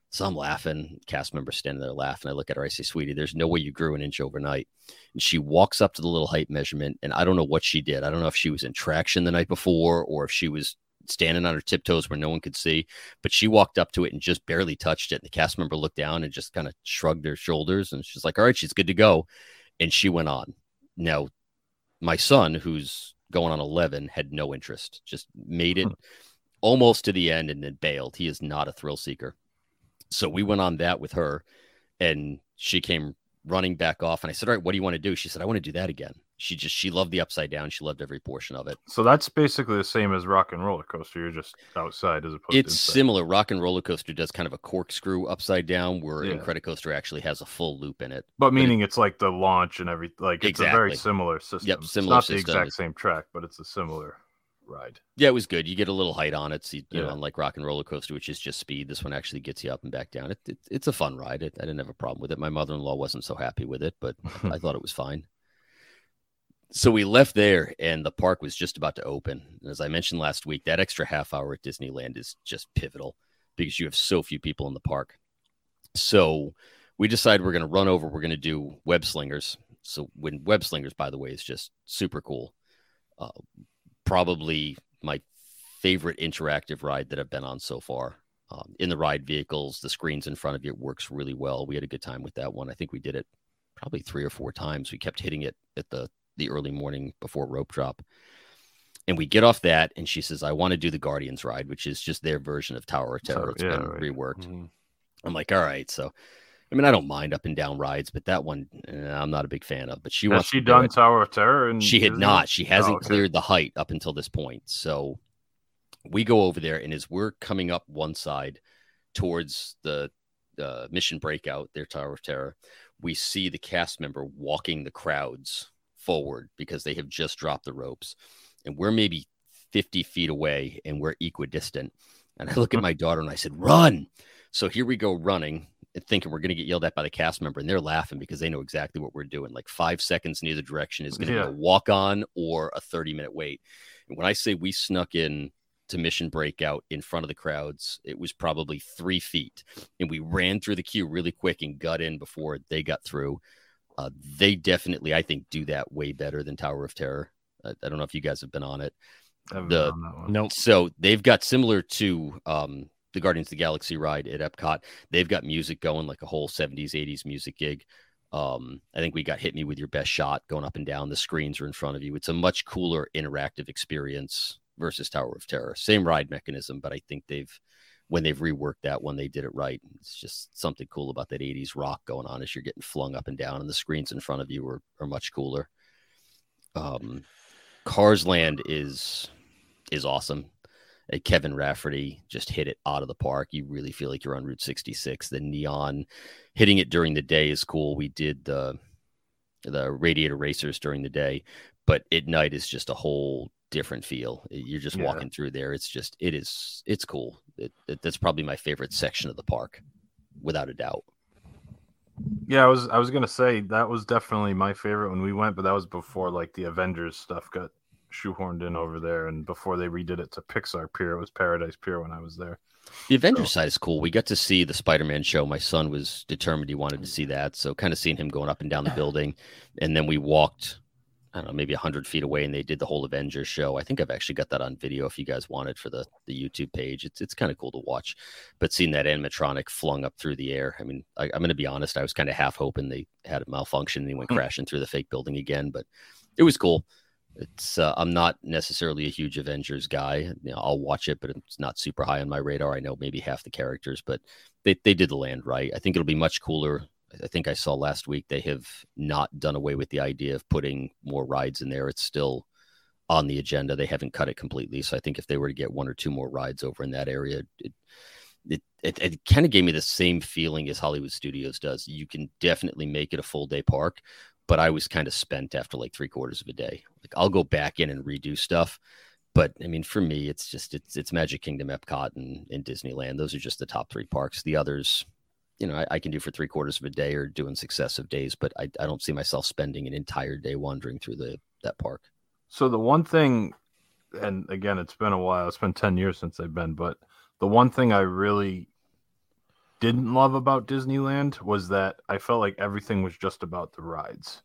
So I'm laughing, cast member standing there laughing. I look at her, I say, Sweetie, there's no way you grew an inch overnight. And she walks up to the little height measurement, and I don't know what she did. I don't know if she was in traction the night before or if she was standing on her tiptoes where no one could see, but she walked up to it and just barely touched it. And the cast member looked down and just kind of shrugged her shoulders, and she's like, All right, she's good to go and she went on. Now, my son, who's going on 11, had no interest, just made it hmm. almost to the end and then bailed. He is not a thrill seeker. So we went on that with her, and she came running back off. And I said, All right, what do you want to do? She said, I want to do that again. She just, she loved the upside down. She loved every portion of it. So that's basically the same as Rock and Roller Coaster. You're just outside as opposed It's inside. similar. Rock and Roller Coaster does kind of a corkscrew upside down, where Yeah. Coaster actually has a full loop in it. But meaning it's like the launch and every like it's a very similar system. It's similar not system. the exact same track, but it's a similar ride. Yeah, it was good. You get a little height on it. So you, you know, Yeah. unlike Rock and Roller Coaster, which is just speed, this one actually gets you up and back down. It, it it's a fun ride. It, I didn't have a problem with it. My mother in law wasn't so happy with it, but I thought it was fine. So we left there, and the park was just about to open. And as I mentioned last week, that extra half hour at Disneyland is just pivotal because you have so few people in the park. So we decided we're going to run over. We're going to do web slingers. So when web slingers, by the way, is just super cool. Uh, probably my favorite interactive ride that I've been on so far. Um, in the ride vehicles, the screens in front of you it works really well. We had a good time with that one. I think we did it probably three or four times. We kept hitting it at the the early morning before rope drop. And we get off that, and she says, "I want to do the Guardians ride, which is just their version of Tower of Terror. It's yeah, been right. reworked." Mhm. I'm like, "All right." So, I mean, I don't mind up and down rides, but that one eh, I'm not a big fan of. But she Has wants she to do done it. Tower of Terror? And She had not. She hasn't Oh, okay. cleared the height up until this point. So we go over there, and as we're coming up one side towards the uh, mission breakout, their Tower of Terror, we see the cast member walking the crowds forward because they have just dropped the ropes, and we're maybe 50 feet away, and we're equidistant. And I look at my daughter and I said, "Run!" So here we go running. And Thinking we're going to get yelled at by the cast member, and they're laughing because they know exactly what we're doing. Like five seconds in either direction is going to Yeah. be a walk on or a 30 minute wait. And when I say we snuck in to Mission Breakout in front of the crowds, it was probably three feet. And we ran through the queue really quick and got in before they got through. Uh, they definitely, I think, do that way better than Tower of Terror. I, I don't know if you guys have been on it. Haven't the- done that one. Nope. So they've got similar to um, the Guardians of the Galaxy ride at Epcot. They've got music going like a whole 70s, 80s music gig. Um, I think we got hit me with your best shot going up and down. The screens are in front of you. It's a much cooler interactive experience versus Tower of Terror. Same ride mechanism, but I think they've when they've reworked that one, they did it right. It's just something cool about that 80s rock going on as you're getting flung up and down, and the screens in front of you are, are much cooler. Um, Cars Land is is awesome. Kevin Rafferty just hit it out of the park. You really feel like you're on Route 66. The neon hitting it during the day is cool. We did the the radiator racers during the day, but at night is just a whole different feel. You're just Yeah. walking through there. It's just it is it's cool. It, it, that's probably my favorite section of the park, without a doubt. Yeah, I was I was gonna say that was definitely my favorite when we went, but that was before like the Avengers stuff got shoehorned in over there, and before they redid it to Pixar Pier, it was Paradise Pier when I was there. The Avengers side is cool. We got to see the Spider-Man show. My son was determined he wanted to see that, so kind of seeing him going up and down the building, and then we walked, I don't know, maybe hundred feet away, and they did the whole Avengers show. I think I've actually got that on video if you guys want it for the the YouTube page. It's it's kind of cool to watch, but seeing that animatronic flung up through the air. I mean, I, I'm going to be honest. I was kind of half hoping they had a malfunction and he went Hmm. crashing through the fake building again, but it was cool. It's uh, I'm not necessarily a huge Avengers guy. You know, I'll watch it, but it's not super high on my radar. I know maybe half the characters, but they they did the land right. I think it'll be much cooler. I think I saw last week they have not done away with the idea of putting more rides in there. It's still on the agenda. They haven't cut it completely. So I think if they were to get one or two more rides over in that area, it it, it, it kind of gave me the same feeling as Hollywood Studios does. You can definitely make it a full day park, but I was kind of spent after like three quarters of a day. Like I'll go back in and redo stuff. But I mean, for me, it's just it's it's Magic Kingdom, Epcot, and, and Disneyland. Those are just the top three parks. The others, you know, I, I can do for three quarters of a day or doing successive days, but I, I don't see myself spending an entire day wandering through the that park. So the one thing, and again, it's been a while. It's been ten years since I've been, but the one thing I really didn't love about Disneyland was that I felt like everything was just about the rides.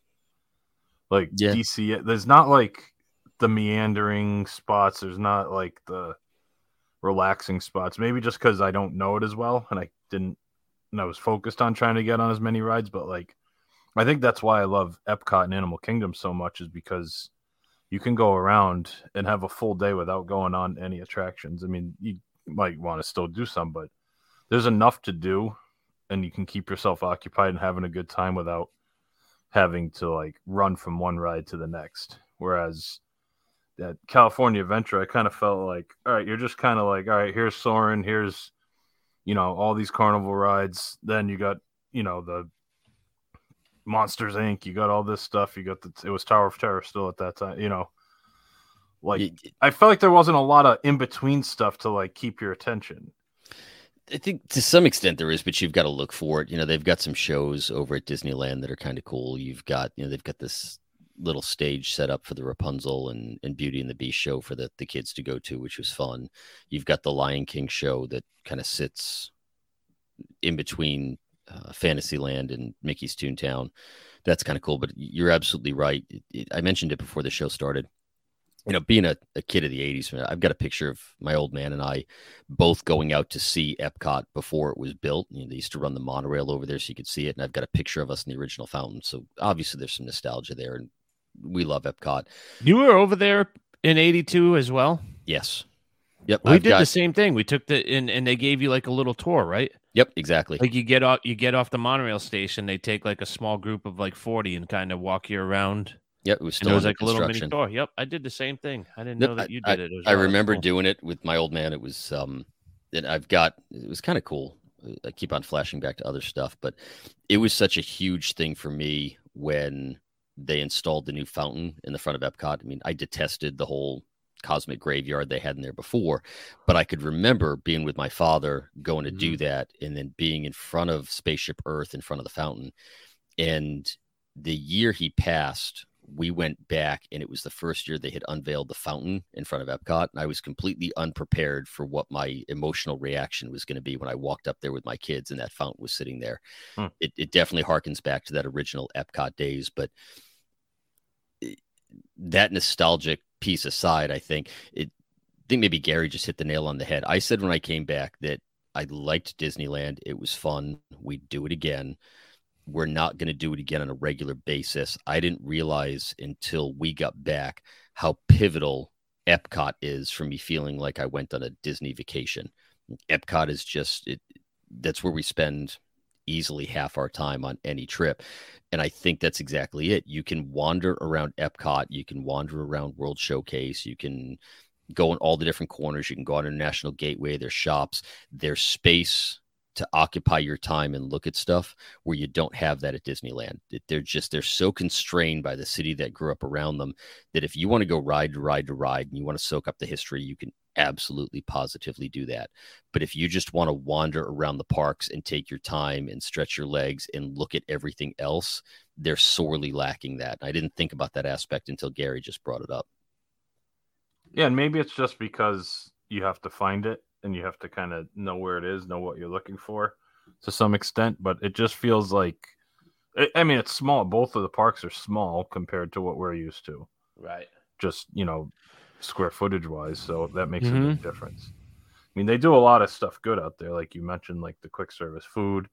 Like Yeah. DC, there's not like the meandering spots. There's not like the relaxing spots. Maybe just because I don't know it as well, and I didn't, and I was focused on trying to get on as many rides. But like, I think that's why I love Epcot and Animal Kingdom so much, is because you can go around and have a full day without going on any attractions. I mean, you might want to still do some, but there's enough to do, and you can keep yourself occupied and having a good time without having to like run from one ride to the next. Whereas that California Adventure, I kind of felt like, all right, you're just kind of like, all right, here's Soarin', here's you know all these carnival rides. Then you got you know the Monsters Inc. You got all this stuff. You got the it was Tower of Terror still at that time. You know, like I felt like there wasn't a lot of in between stuff to like keep your attention. I think to some extent there is, but you've got to look for it. You know, they've got some shows over at Disneyland that are kind of cool. You've got, you know, they've got this little stage set up for the Rapunzel and, and Beauty and the Beast show for the, the kids to go to, which was fun. You've got the Lion King show that kind of sits in between uh, Fantasyland and Mickey's Toontown. That's kind of cool, but you're absolutely right. It- it- I mentioned it before the show started. You know, being a, a kid of the 80s, I've got a picture of my old man and I both going out to see Epcot before it was built. You know, they used to run the monorail over there so you could see it. And I've got a picture of us in the original fountain. So obviously there's some nostalgia there. And we love Epcot. You were over there in '82 as well. Yes. Yep. We I've did got- the same thing. We took the and, and they gave you like a little tour, right? Yep, exactly. Like you get off you get off the monorail station, they take like a small group of like 40 and kind of walk you around. Yep, it was And still it was like a little mini tour. Yep, I did the same thing. I didn't Yep, know that you I- did it. I. Remember cool. doing it with my old man. It was um and I've got it was kind of cool. I keep on flashing back to other stuff, but it was such a huge thing for me when they installed the new fountain in the front of Epcot. I mean, I detested the whole cosmic graveyard they had in there before, but I could remember being with my father going to do that and then being in front of Spaceship Earth in front of the fountain. And the year he passed, we went back and it was the first year they had unveiled the fountain in front of Epcot. And I was completely unprepared for what my emotional reaction was going to be when I walked up there with my kids and that fountain was sitting there. Hmm. It, it definitely harkens back to that original Epcot days. But that nostalgic piece aside, I think it, I think maybe Gary just hit the nail on the head. I said when I came back that I liked Disneyland. It was fun. We'd do it again we're not going to do it again on a regular basis. I didn't realize until we got back how pivotal Epcot is for me feeling like I went on a Disney vacation. Epcot is just it. That's where we spend easily half our time on any trip. And I think that's exactly it. You can wander around Epcot, you can wander around World Showcase, you can go in all the different corners, you can go on International Gateway, there's shops, there's space to occupy your time and look at stuff where you don't have that at Disneyland. They're just they're so constrained by the city that grew up around them that if you want to go ride to ride to ride and you want to soak up the history, you can absolutely positively do that. But if you just want to wander around the parks and take your time and stretch your legs and look at everything else, they're sorely lacking that. I didn't think about that aspect until Gary just brought it up. Yeah, and maybe it's just because you have to find it and you have to kind of know where it is, know what you're looking for to some extent. But it just feels like, I- I mean, it's small. Both of the parks are small compared to what we're used to, Right. just, you know, square footage wise. So that makes a Mhm. big difference. I mean, they do a lot of stuff good out there. Like you mentioned, like the quick service food.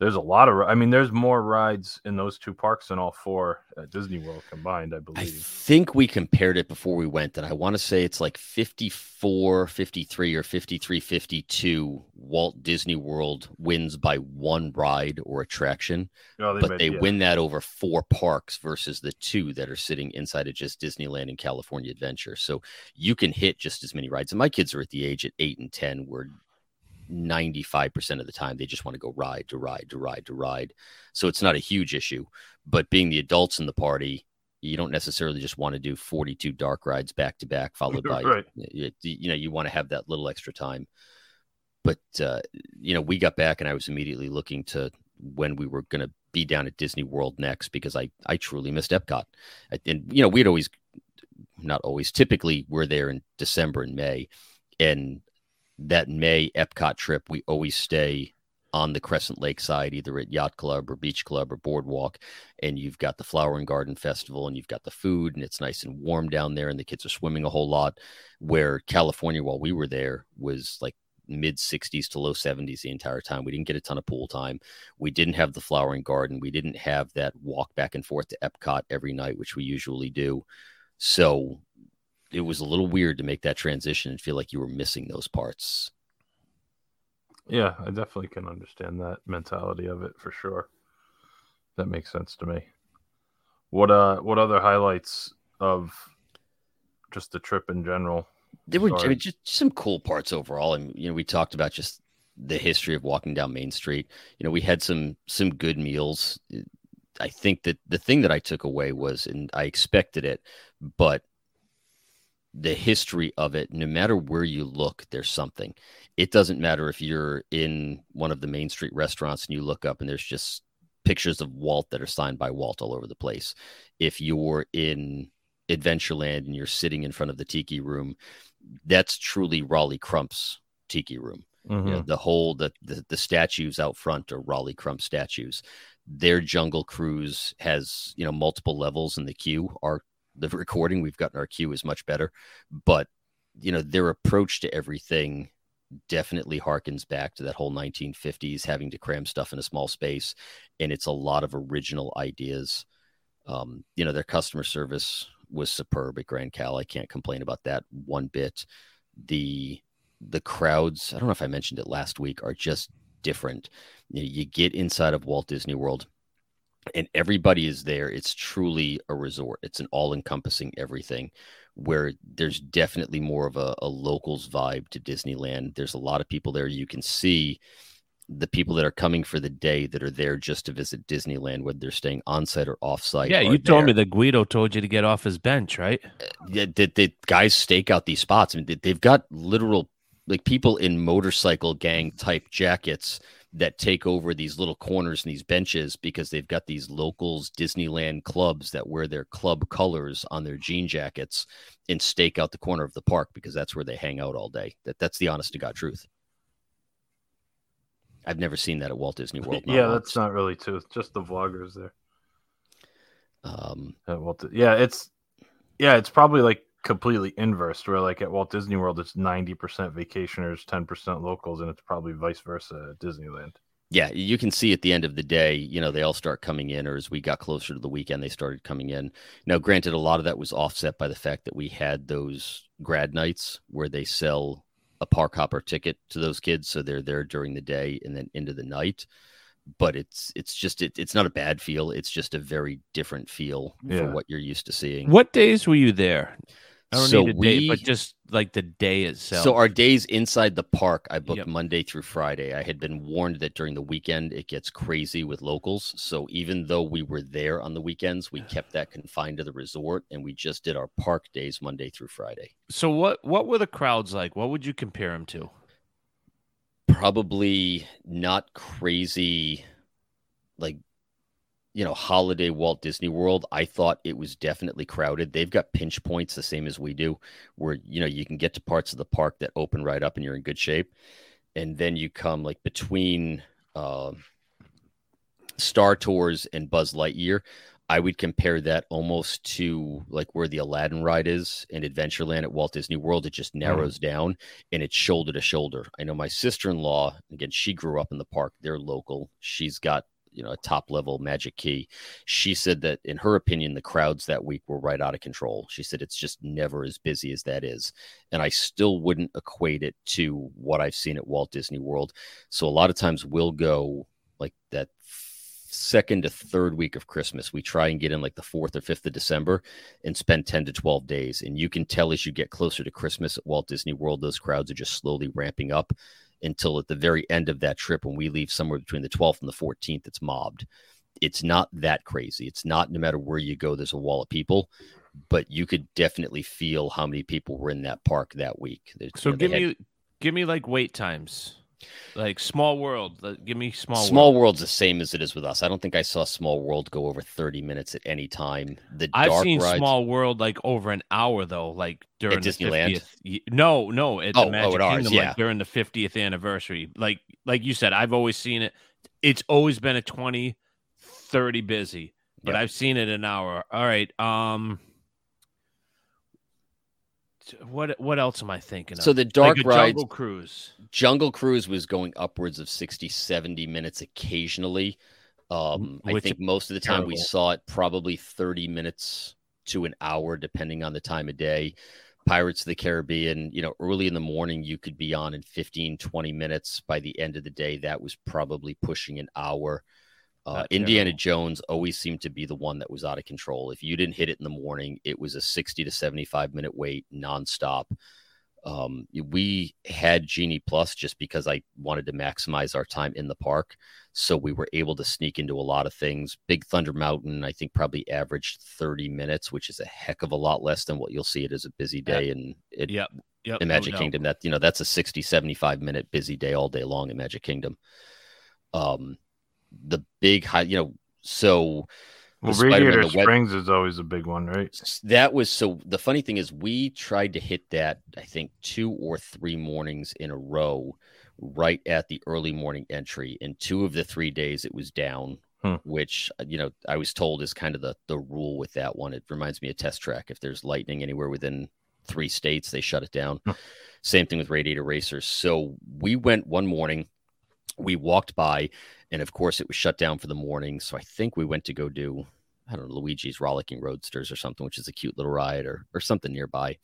There's a lot of, I mean, there's more rides in those two parks than all four at Disney World combined, I believe. I think we compared it before we went, and I want to say it's like 54, 53, or 53, 52. Walt Disney World wins by one ride or attraction, Oh, but made- they yeah. win that over four parks versus the two that are sitting inside of just Disneyland and California Adventure. So you can hit just as many rides. And my kids are at the age at eight and 10 where 95% of the time they just want to go ride to ride to ride to ride. So it's not a huge issue. But being the adults in the party, you don't necessarily just want to do 42 dark rides back to back, followed by, Right. you, you know, you want to have that little extra time. But, uh, you know, we got back and I was immediately looking to when we were going to be down at Disney World next because I, I truly missed Epcot. And, you know, we'd always, not always, typically we're there in December and May. And that May Epcot trip, we always stay on the Crescent Lake side, either at Yacht Club or Beach Club or Boardwalk. And you've got the Flower and Garden Festival and you've got the food, and it's nice and warm down there, and the kids are swimming a whole lot. Where California, while we were there, was like mid 60s to low 70s the entire time. We didn't get a ton of pool time. We didn't have the flowering garden. We didn't have that walk back and forth to Epcot every night, which we usually do. So it was a little weird to make that transition and feel like you were missing those parts. Yeah, I definitely can understand that mentality of it for sure. That makes sense to me. What uh what other highlights of just the trip in general? There were I mean, just some cool parts overall. And you know, we talked about just the history of walking down Main Street. You know, we had some some good meals. I think that the thing that I took away was, and I expected it, but the history of it, no matter where you look, there's something. It doesn't matter if you're in one of the Main Street restaurants and you look up and there's just pictures of Walt that are signed by Walt all over the place. If you're in Adventureland and you're sitting in front of the tiki room, that's truly Rolly Crump's tiki room. You know, mm-hmm. the whole the, the the statues out front are Raleigh Crump statues. Their Jungle Cruise has you know multiple levels in the queue. Our the recording we've gotten our queue is much better, but you know their approach to everything definitely harkens back to that whole 1950s having to cram stuff in a small space, and it's a lot of original ideas. Um, you know their customer service was superb at Grand Cal. I can't complain about that one bit. The the crowds, I don't know if I mentioned it last week, are just different. You, know, you get inside of Walt Disney World and everybody is there. It's truly a resort. It's an all encompassing everything where there's definitely more of a, a locals vibe to Disneyland. There's a lot of people there. You can see the people that are coming for the day that are there just to visit Disneyland, whether they're staying on site or off site. Yeah, you told there me that Guido told you to get off his bench, right? Uh, yeah, the, the guys stake out these spots. I mean, they, they've got literal like people in motorcycle gang type jackets that take over these little corners and these benches because they've got these locals Disneyland clubs that wear their club colors on their jean jackets and stake out the corner of the park because that's where they hang out all day. That that's the honest to God truth. I've never seen that at Walt Disney World. yeah, once. that's not really true. It's just the vloggers there. um At Walt, yeah, it's yeah, it's probably like completely inverse. Where like at Walt Disney World, it's ninety percent vacationers, ten percent locals, and it's probably vice versa at Disneyland. yeah, you can see at the end of the day, you know, they all start coming in, or as we got closer to the weekend, they started coming in. Now, granted, a lot of that was offset by the fact that we had those grad nights where they sell a park hopper ticket to those kids, so they're there during the day and then into the night. But it's it's just it, it's not a bad feel. It's just a very different feel Yeah. for what you're used to seeing. What days were you there? I don't So need a date, but we- just like the day itself. So our days inside the park, I booked Yep. Monday through Friday. I had been warned that during the weekend it gets crazy with locals. So even though we were there on the weekends, we kept that confined to the resort, and we just did our park days Monday through Friday. so what what were the crowds like? What would you compare them to? Probably not crazy, like you know, holiday Walt Disney World. I thought it was definitely crowded. They've got pinch points the same as we do, where you know you can get to parts of the park that open right up and you're in good shape, and then you come like between uh, Star Tours and Buzz Lightyear. I would compare that almost to like where the Aladdin ride is in Adventureland at Walt Disney World. It just narrows down and it's shoulder to shoulder. I know my sister in law, again, she grew up in the park. They're local. She's got, you know, a top level magic key. She said that in her opinion, the crowds that week were right out of control. She said it's just never as busy as that is. And I still wouldn't equate it to what I've seen at Walt Disney World. So a lot of times we'll go like that second to third week of Christmas. We try and get in like the fourth or fifth of December and spend 10 to 12 days. And you can tell as you get closer to Christmas at Walt Disney World, those crowds are just slowly ramping up until at the very end of that trip, when we leave somewhere between the 12th and the 14th, it's mobbed. It's not that crazy. It's not no matter where you go, there's a wall of people. But you could definitely feel how many people were in that park that week. There's- So you know, give had- me give me like wait times. Like small world. Give me small Small world. World's the same as it is with us. I don't think I saw Small World go over 30 minutes at any time. The I've dark seen rides, small world like over an hour though, like during the Disneyland? 50th. No, no, at Oh, the oh, Magic at ours, Kingdom, yeah. like during the 50th anniversary. Like like you said, I've always seen it. It's always been a 20, 30 busy, but Yep. I've seen it an hour. All right. Um what what else am I thinking of? So the dark like rides, Jungle Cruise. Jungle Cruise was going upwards of 60, 70 minutes occasionally. Um, I think most of the time we saw it probably 30 minutes to an hour, depending on the time of day. Pirates of the Caribbean, you know, early in the morning, you could be on in 15, 20 minutes. By the end of the day, that was probably pushing an hour. Uh, Indiana. Jones always seemed to be the one that was out of control. If you didn't hit it in the morning, it was a 60 to 75 minute wait nonstop. Um, we had Genie Plus just because I wanted to maximize our time in the park. So we were able to sneak into a lot of things. Big Thunder Mountain, I think, probably averaged 30 minutes, which is a heck of a lot less than what you'll see it as a busy day in, in, Yep. Yep. in no Magic doubt. Kingdom. That, you know, that's a 60, 75 minute busy day all day long in Magic Kingdom. Um, the big high, you know, so Well, Radiator web- Springs is always a big one, right? That was so the funny thing is we tried to hit that i think two or three mornings in a row right at the early morning entry and two of the three days it was down Hmm. which uh, you know i was told is kind of the the rule with that one it reminds me of test track if there's lightning anywhere within three states they shut it down Hmm. same thing with radiator racers so we went one morning we walked by and of course it was shut down for the morning so i think we went to go do i don't know luigi's rollicking roadsters or something which is a cute little ride or, or something nearby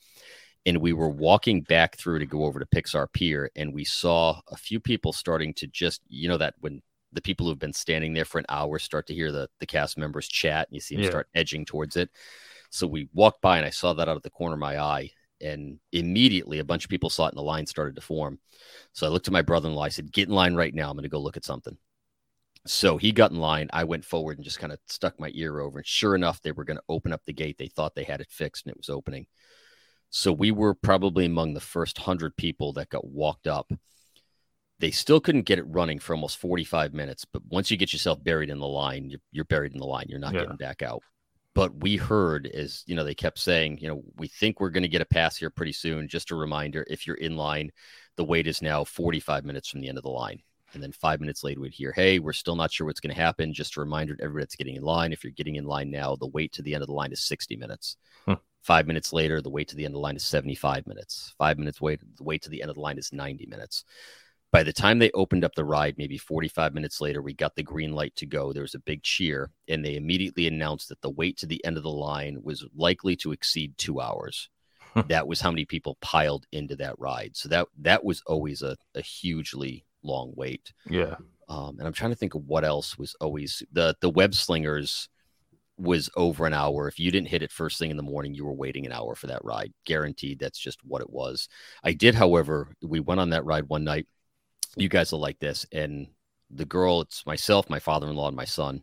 and we were walking back through to go over to pixar pier and we saw a few people starting to just you know that when the people who've been standing there for an hour start to hear the, the cast members chat and you see them Yeah. start edging towards it so we walked by and i saw that out of the corner of my eye and immediately a bunch of people saw it and the line started to form so I looked at my brother in law. I said, Get in line right now. I'm going to go look at something. So he got in line. I went forward and just kind of stuck my ear over. And sure enough, they were going to open up the gate. They thought they had it fixed and it was opening. So we were probably among the first 100 people that got walked up. They still couldn't get it running for almost 45 minutes. But once you get yourself buried in the line, you're, you're buried in the line. You're not Yeah. getting back out. But we heard as you know, they kept saying, you know, we think we're going to get a pass here pretty soon. Just a reminder if you're in line, the wait is now 45 minutes from the end of the line. And then five minutes later, we'd hear, hey, we're still not sure what's going to happen. Just a reminder to everybody that's getting in line. If you're getting in line now, the wait to the end of the line is 60 minutes. Hmm. Five minutes later, the wait to the end of the line is 75 minutes. Five minutes wait, the wait to the end of the line is 90 minutes. By the time they opened up the ride, maybe 45 minutes later, we got the green light to go. There was a big cheer, and they immediately announced that the wait to the end of the line was likely to exceed two hours. that was how many people piled into that ride. So that that was always a, a hugely long wait. Yeah. Um, and I'm trying to think of what else was always the the web slingers was over an hour. If you didn't hit it first thing in the morning, you were waiting an hour for that ride. Guaranteed. That's just what it was. I did, however, we went on that ride one night. You guys will like this. And the girl, it's myself, my father in law, and my son.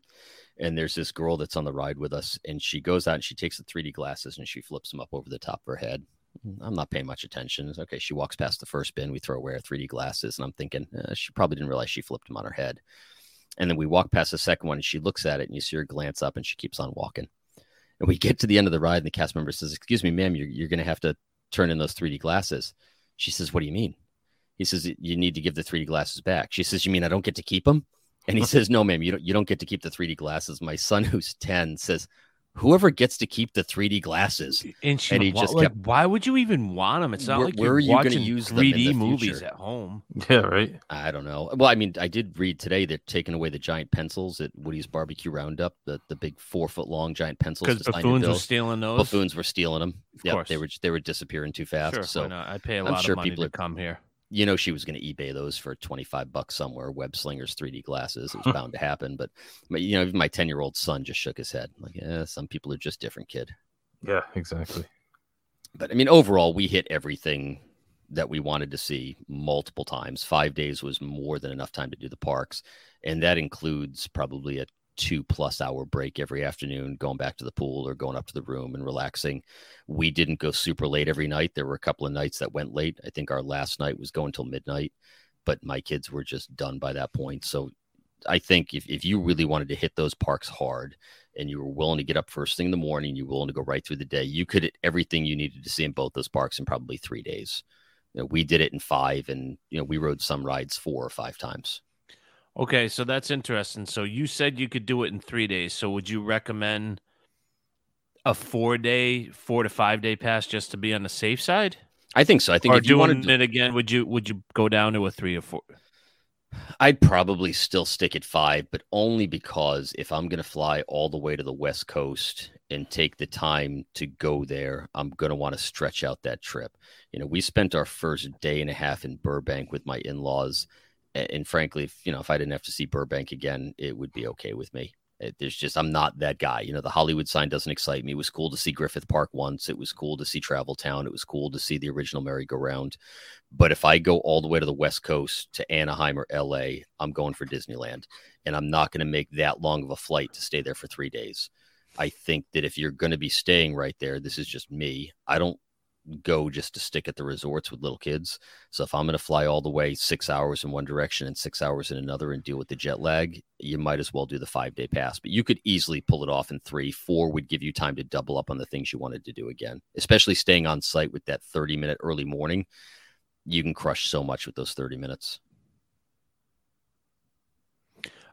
And there's this girl that's on the ride with us, and she goes out and she takes the 3D glasses and she flips them up over the top of her head. I'm not paying much attention. It's okay. She walks past the first bin. We throw away our 3D glasses, and I'm thinking eh, she probably didn't realize she flipped them on her head. And then we walk past the second one, and she looks at it, and you see her glance up, and she keeps on walking. And we get to the end of the ride, and the cast member says, "Excuse me, ma'am, you're, you're going to have to turn in those 3D glasses." She says, "What do you mean?" He says, "You need to give the 3D glasses back." She says, "You mean I don't get to keep them?" And he says, "No, ma'am, you don't. You don't get to keep the 3D glasses." My son, who's 10, says, "Whoever gets to keep the 3D glasses." And, she, And he wa- just like, kept- why would you even want them? It's not Where- like where you're are you gonna watching use them in 3D the movies at home. Yeah, right. I don't know. Well, I mean, I did read today that taking away the giant pencils at Woody's Barbecue Roundup, the, the big four foot long giant pencils, Because to sign your buffoons were stealing those. buffoons were stealing them. Of Yeah, they were they were disappearing too fast. Sure, so why not? I pay a I'm lot sure of money people to are- come here. You know she was going to eBay those for 25 bucks somewhere. Web slingers 3D glasses. It was bound to happen. But, you know, my 10 year old son just shook his head. Like, yeah, some people are just different, kid. Yeah, exactly. But I mean, overall, we hit everything that we wanted to see multiple times. Five days was more than enough time to do the parks. And that includes probably a two plus hour break every afternoon, going back to the pool or going up to the room and relaxing. We didn't go super late every night. There were a couple of nights that went late. I think our last night was going till midnight, but my kids were just done by that point. So I think if, if you really wanted to hit those parks hard and you were willing to get up first thing in the morning, you were willing to go right through the day, you could hit everything you needed to see in both those parks in probably three days. You know, we did it in five, and you know we rode some rides four or five times. Okay, so that's interesting. So you said you could do it in three days. So would you recommend a four day, four to five day pass just to be on the safe side? I think so. I think or if you wanted, to, it again, would you would you go down to a three or four? I'd probably still stick at five, but only because if I'm going to fly all the way to the West Coast and take the time to go there, I'm going to want to stretch out that trip. You know, we spent our first day and a half in Burbank with my in laws. And frankly, if, you know, if I didn't have to see Burbank again, it would be okay with me. It, there's just, I'm not that guy. You know, the Hollywood sign doesn't excite me. It was cool to see Griffith Park once. It was cool to see Travel Town. It was cool to see the original merry-go-round. But if I go all the way to the West Coast to Anaheim or LA, I'm going for Disneyland. And I'm not going to make that long of a flight to stay there for three days. I think that if you're going to be staying right there, this is just me. I don't go just to stick at the resorts with little kids. So if I'm going to fly all the way six hours in one direction and six hours in another and deal with the jet lag, you might as well do the five day pass. But you could easily pull it off in three. Four would give you time to double up on the things you wanted to do again, especially staying on site with that 30 minute early morning. You can crush so much with those 30 minutes.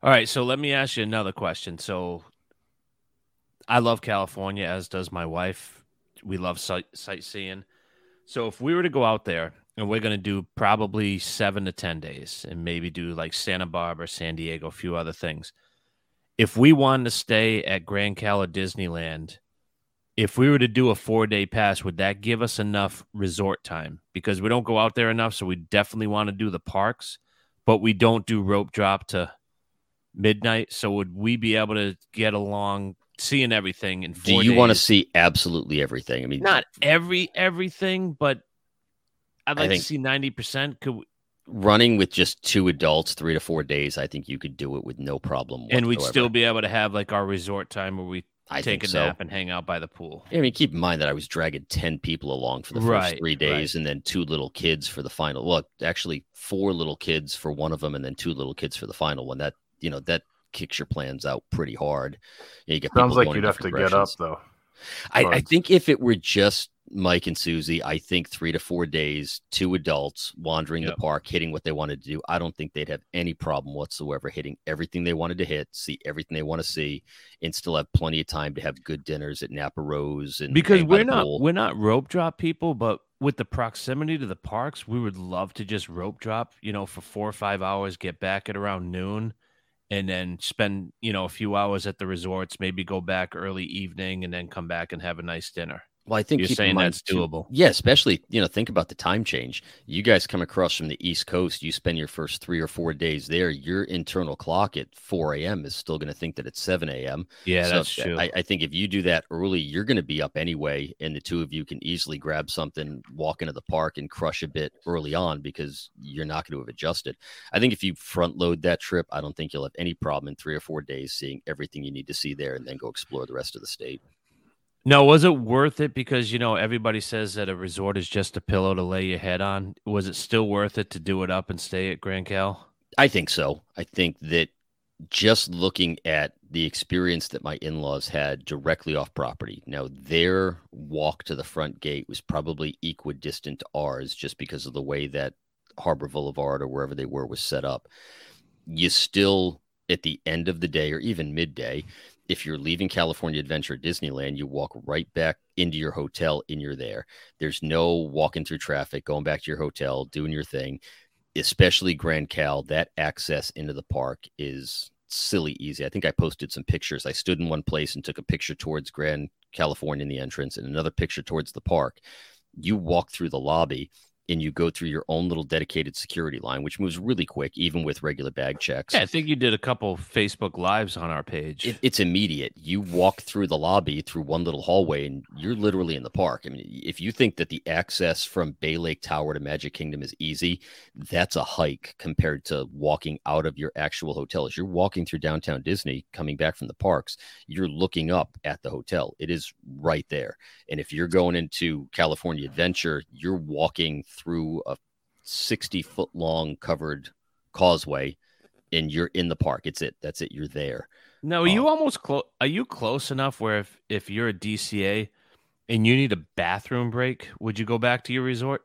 All right, so let me ask you another question. So I love California, as does my wife. We love sight- sightseeing. So if we were to go out there and we're going to do probably seven to 10 days and maybe do like Santa Barbara, San Diego, a few other things. If we wanted to stay at Grand Cal or Disneyland, if we were to do a four day pass, would that give us enough resort time? Because we don't go out there enough. So we definitely want to do the parks, but we don't do rope drop to midnight. So would we be able to get along seeing everything in Do you want to see absolutely everything? I mean, not every everything, but I'd like to see ninety percent. Could we, running with just two adults, three to four days, I think you could do it with no problem. and we'd still be able to have like our resort time where we I take a so. nap and hang out by the pool. I mean, keep in mind that I was dragging 10 people along for the first Right, three right. days and then two little kids for the final. Look, actually, four little kids for one of them and then two little kids for the final one. That, you know, that kicks your plans out pretty hard. You, get Sounds like you'd have to get up though. I, I think if it were just Mike and Susie, I think three to four days, two adults wandering Yep. the park, hitting what they wanted to do. I don't think they'd have any problem whatsoever hitting everything they wanted to hit, see everything they want to see, and still have plenty of time to have good dinners at Napa Rose and Because we're not pool. we're not rope drop people, but with the proximity to the parks, we would love to just rope drop, you know, for four or five hours, get back at around noon, and then spend, you know, a few hours at the resorts, maybe go back early evening and then come back and have a nice dinner. Well, I think You're saying that's too- doable. Yeah, especially you know, think about the time change. You guys come across from the East Coast. You spend your first three or four days there. Your internal clock at 4 a.m. is still going to think that it's 7 a.m. Yeah, So that's true. I, I think if you do that early, you're going to be up anyway, and the two of you can easily grab something, walk into the park, and crush a bit early on because you're not going to have adjusted. I think if you front load that trip, I don't think you'll have any problem in three or four days seeing everything you need to see there, and then go explore the rest of the state. No, was it worth it? Because you know everybody says that a resort is just a pillow to lay your head on. Was it still worth it to do it up and stay at Grand Cal? I think so. I think that just looking at the experience that my in-laws had directly off property. Now their walk to the front gate was probably equidistant to ours just because of the way that Harbor Boulevard or wherever they were was set up. You still at the end of the day or even midday, if you're leaving California Adventure Disneyland, you walk right back into your hotel and you're there. There's no walking through traffic, going back to your hotel, doing your thing especially Grand Cal, that access into the park is silly easy. I think I posted some pictures. I stood in one place and took a picture towards Grand California in the entrance and another picture towards the park. You walk through the lobby and you go through your own little dedicated security line, which moves really quick, even with regular bag checks. Yeah, I think you did a couple Facebook lives on our page. It, it's immediate. You walk through the lobby through one little hallway, and you're literally in the park. I mean, if you think that the access from Bay Lake Tower to Magic Kingdom is easy, that's a hike compared to walking out of your actual hotel. As you're walking through downtown Disney, coming back from the parks, you're looking up at the hotel. It is right there. And if you're going into California Adventure, you're walking through a 60 foot long covered causeway and you're in the park. It's it. That's it. You're there. no, are you almost close? Are you close enough where if, if you're a DCA and you need a bathroom break, would you go back to your resort?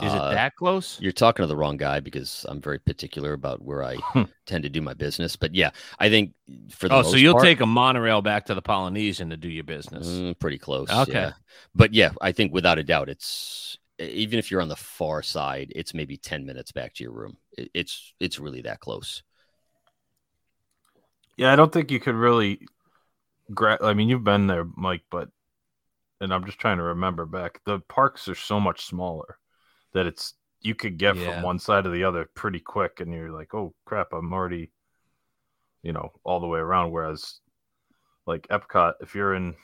Is Uh, it that close? You're talking to the wrong guy because I'm very particular about where I Hmm. tend to do my business. But yeah, I think for the Oh, so you'll part, take a monorail back to the Polynesian to do your business. mm, pretty close. Okay. yeah. But yeah, I think without a doubt, it's even if you're on the far side, it's maybe 10 minutes back to your room. It's it's really that close. Yeah, I don't think you could really. Gra- I mean, you've been there, Mike, but and I'm just trying to remember back. The parks are so much smaller that it's you could get Yeah. from one side to the other pretty quick, and you're like, oh crap, I'm already, you know, all the way around. Whereas, like Epcot, if you're in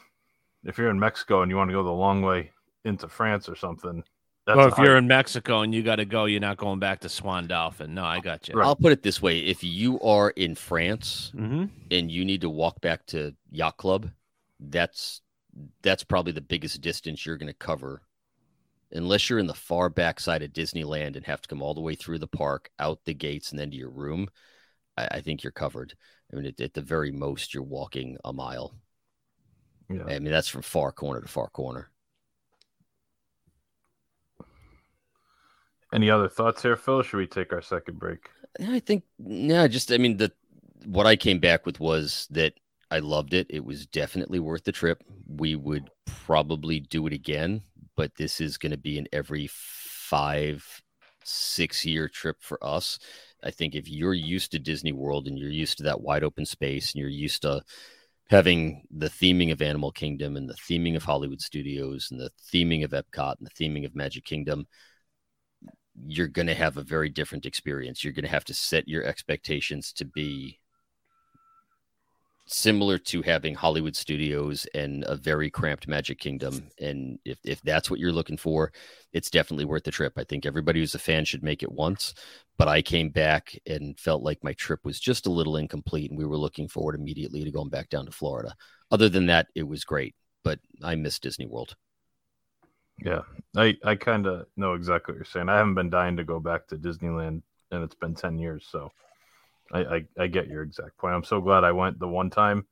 if you're in Mexico and you want to go the long way into France or something, that's well, a if you're in Mexico and you got to go, you're not going back to Swan Dolphin. No, I got you. Right. I'll put it this way: if you are in France hmm and you need to walk back to Yacht Club, that's that's probably the biggest distance you're going to cover. Unless you're in the far back side of Disneyland and have to come all the way through the park, out the gates, and then to your room, I, I think you're covered. I mean, at, at the very most, you're walking a mile. yeah. I mean, that's from far corner to far corner. Any other thoughts here, Phil? Should we take our second break? I think yeah, just I mean the what I came back with was that I loved it. It was definitely worth the trip. We would probably do it again, but this is going to be an every 5 6 year trip for us. I think if you're used to Disney World and you're used to that wide open space and you're used to having the theming of Animal Kingdom and the theming of Hollywood Studios and the theming of Epcot and the theming of Magic Kingdom, you're going to have a very different experience. You're going to have to set your expectations to be similar to having Hollywood Studios and a very cramped Magic Kingdom. And if, if that's what you're looking for, it's definitely worth the trip. I think everybody who's a fan should make it once. But I came back and felt like my trip was just a little incomplete, and we were looking forward immediately to going back down to Florida. Other than that, it was great, but I miss Disney World. Yeah, I I kind of know exactly what you're saying. I haven't been dying to go back to Disneyland, and it's been ten years, so I I, I get your exact point. I'm so glad I went the one time,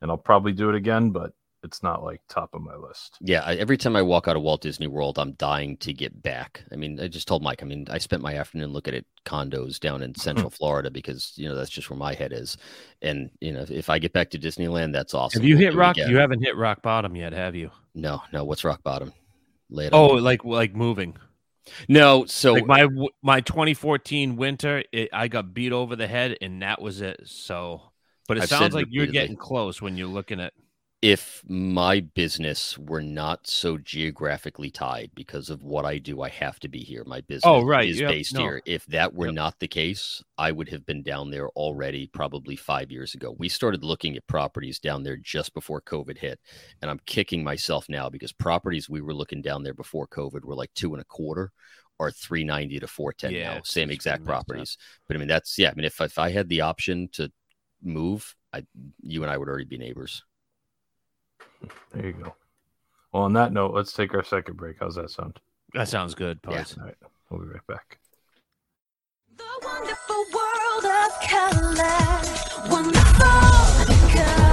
and I'll probably do it again, but it's not like top of my list. Yeah, I, every time I walk out of Walt Disney World, I'm dying to get back. I mean, I just told Mike. I mean, I spent my afternoon looking at condos down in mm-hmm. Central Florida because you know that's just where my head is. And you know, if I get back to Disneyland, that's awesome. Have you We'll hit rock? You haven't hit rock bottom yet, have you? No, no. What's rock bottom? It Oh, like like moving. no. So Like my my 2014 winter, it, I got beat over the head, and that was it. So, but it I've sounds like you're getting close when you're looking at. If my business were not so geographically tied because of what I do, I have to be here. My business Oh, right. is Yep. based No. here. If that were Yep. not the case, I would have been down there already probably five years ago. We started looking at properties down there just before COVID hit. And I'm kicking myself now because properties we were looking down there before COVID were like two and a quarter or 390 to 410 Yeah, now. Same exact up. properties. But I mean, that's, yeah, I mean, if, if I had the option to move, I, you and I would already be neighbors. There you go. Well, on that note, let's take our second break. How's that sound? That sounds good. Yeah. All right, we'll be right back. The wonderful world of color. Wonderful, colorful,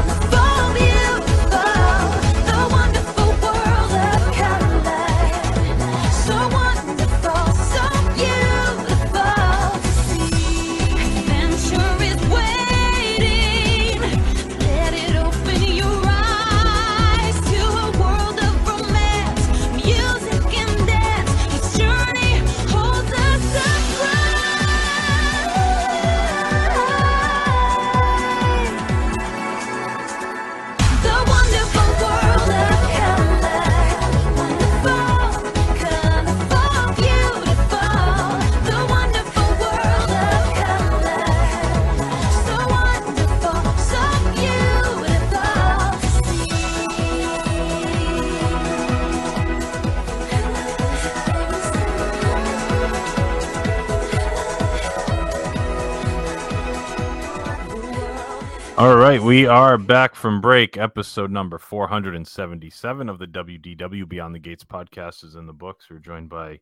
right, we are back from break. Episode number 477 of the WDW Beyond the Gates podcast is in the books. We're joined by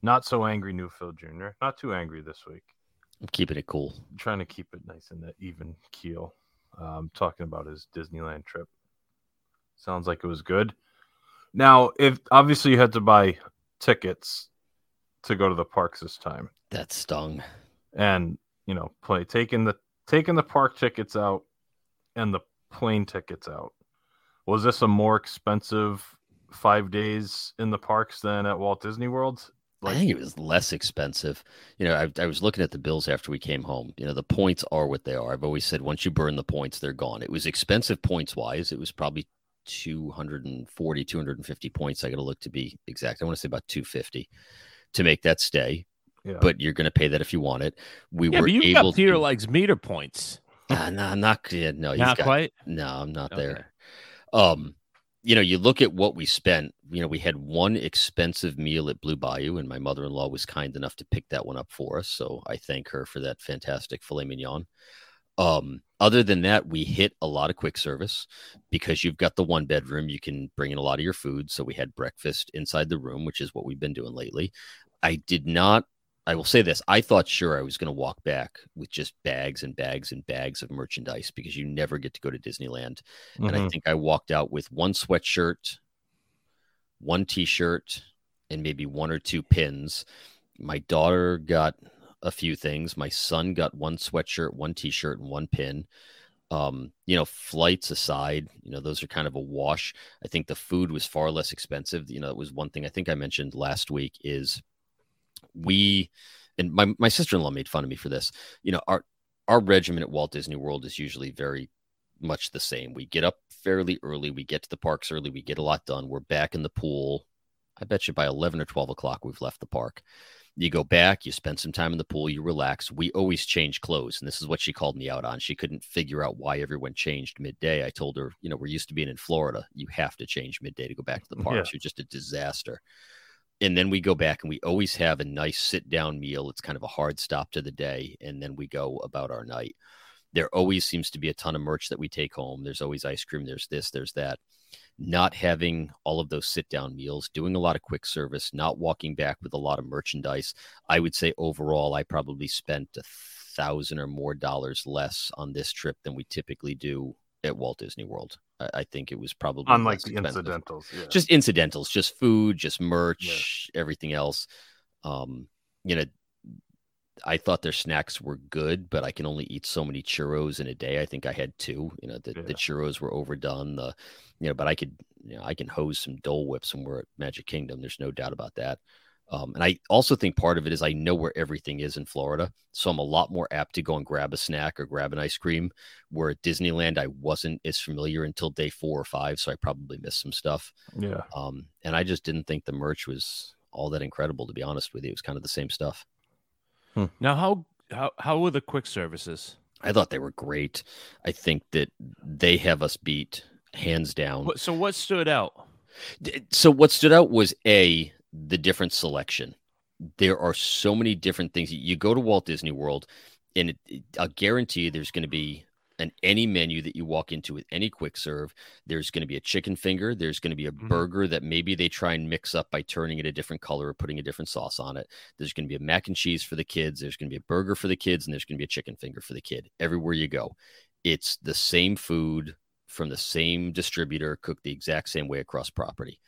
not so angry New Phil Jr. Not too angry this week. I'm keeping it cool. trying to keep it nice and even keel. Um, talking about his Disneyland trip. Sounds like it was good. Now, if obviously you had to buy tickets to go to the parks this time, That stung. and you know, play taking the taking the park tickets out and the plane tickets out. Was this a more expensive five days in the parks than at Walt Disney World? I think it was less expensive. You know, I, I was looking at the bills after we came home. You know, the points are what they are. I've always said once you burn the points, they're gone. It was expensive points wise. It was probably 240, 250 points. I got to look to be exact. I want to say about 250 to make that stay, yeah. but you're going to pay that if you want it. We Yeah, were but you able got Peter to. likes meter points. Ah, no, I'm not. Yeah, no, he's Not got, quite. No, I'm not Okay. there. Um, you know, you look at what we spent. You know, we had one expensive meal at Blue Bayou, and my mother-in-law was kind enough to pick that one up for us. So I thank her for that fantastic filet mignon. Um, other than that, we hit a lot of quick service because you've got the one bedroom. You can bring in a lot of your food. So we had breakfast inside the room, which is what we've been doing lately. I did not. I will say this. I thought sure I was going to walk back with just bags and bags and bags of merchandise because you never get to go to Disneyland. And I Mhm. think I walked out with one sweatshirt, one t-shirt, and maybe one or two pins. My daughter got a few things. My son got one sweatshirt, one t-shirt, and one pin. Um, you know, flights aside, you know, those are kind of a wash. I think the food was far less expensive. You know, it was one thing I think I mentioned last week is we and my, my sister-in-law made fun of me for this. You know, our our regimen at Walt Disney World is usually very much the same. We get up fairly early, we get to the parks early, we get a lot done. We're back in the pool. I bet you by 11 or 12 o'clock, we've left the park. You go back, you spend some time in the pool, you relax. We always change clothes. And this is what she called me out on. She couldn't figure out why everyone changed midday. I told her, you know, we're used to being in Florida. You have to change midday to go back to the parks. Yeah. You're just a disaster. And then we go back and we always have a nice sit down meal. It's kind of a hard stop to the day. And then we go about our night. There always seems to be a ton of merch that we take home. There's always ice cream. There's this, there's that not having all of those sit down meals, doing a lot of quick service, not walking back with a lot of merchandise. I would say overall, I probably spent a thousand or more dollars less on this trip than we typically do at Walt Disney World. I, I think it was probably Unlike the incidentals. Yeah. just incidentals, just food, just merch, everything else. Um, you know, I thought their snacks were good, but I can only eat so many churros in a day. I think I had two. You know, the, Yeah. the churros were overdone. The, you know, but I could, you know, I can hose some Dole Whips when we're at Magic Kingdom. There's no doubt about that. Um, and I also think part of it is I know where everything is in Florida. So I'm a lot more apt to go and grab a snack or grab an ice cream. Where at Disneyland, I wasn't as familiar until day four or five. So I probably missed some stuff. Yeah. Um, and I just didn't think the merch was all that incredible, to be honest with you. It was kind of the same stuff. Now, how how how were the quick services? I thought they were great. I think that they have us beat hands down. So what stood out? So what stood out was a the different selection. There are so many different things. You go to Walt Disney World, and it, it- I'll guarantee you there's going to be an any menu that you walk into with any quick serve. There's going to be a chicken finger. There's going to be a Mhm. burger that maybe they try and mix up by turning it a different color or putting a different sauce on it. There's going to be a mac and cheese for the kids. There's going to be a burger for the kids, and there's going to be a chicken finger for the kid. Everywhere you go, it's the same food from the same distributor, cooked the exact same way across property.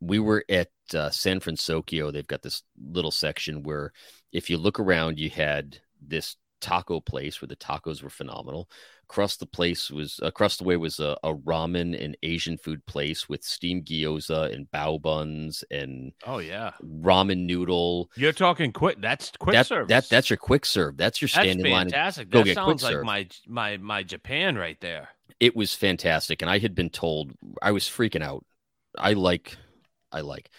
We were at uh, San Francisco. They've got this little section where, if you look around, you had this taco place where the tacos were phenomenal. Across the place was across the way was a, a ramen and Asian food place with steamed gyoza and bao buns and Oh yeah, ramen noodle. you're talking quick. That's quick that, service. that that's your quick serve. That's your That's standing line. fantastic. that sounds like serve. my my my Japan right there. it was fantastic and i had been told i was freaking out i like i like.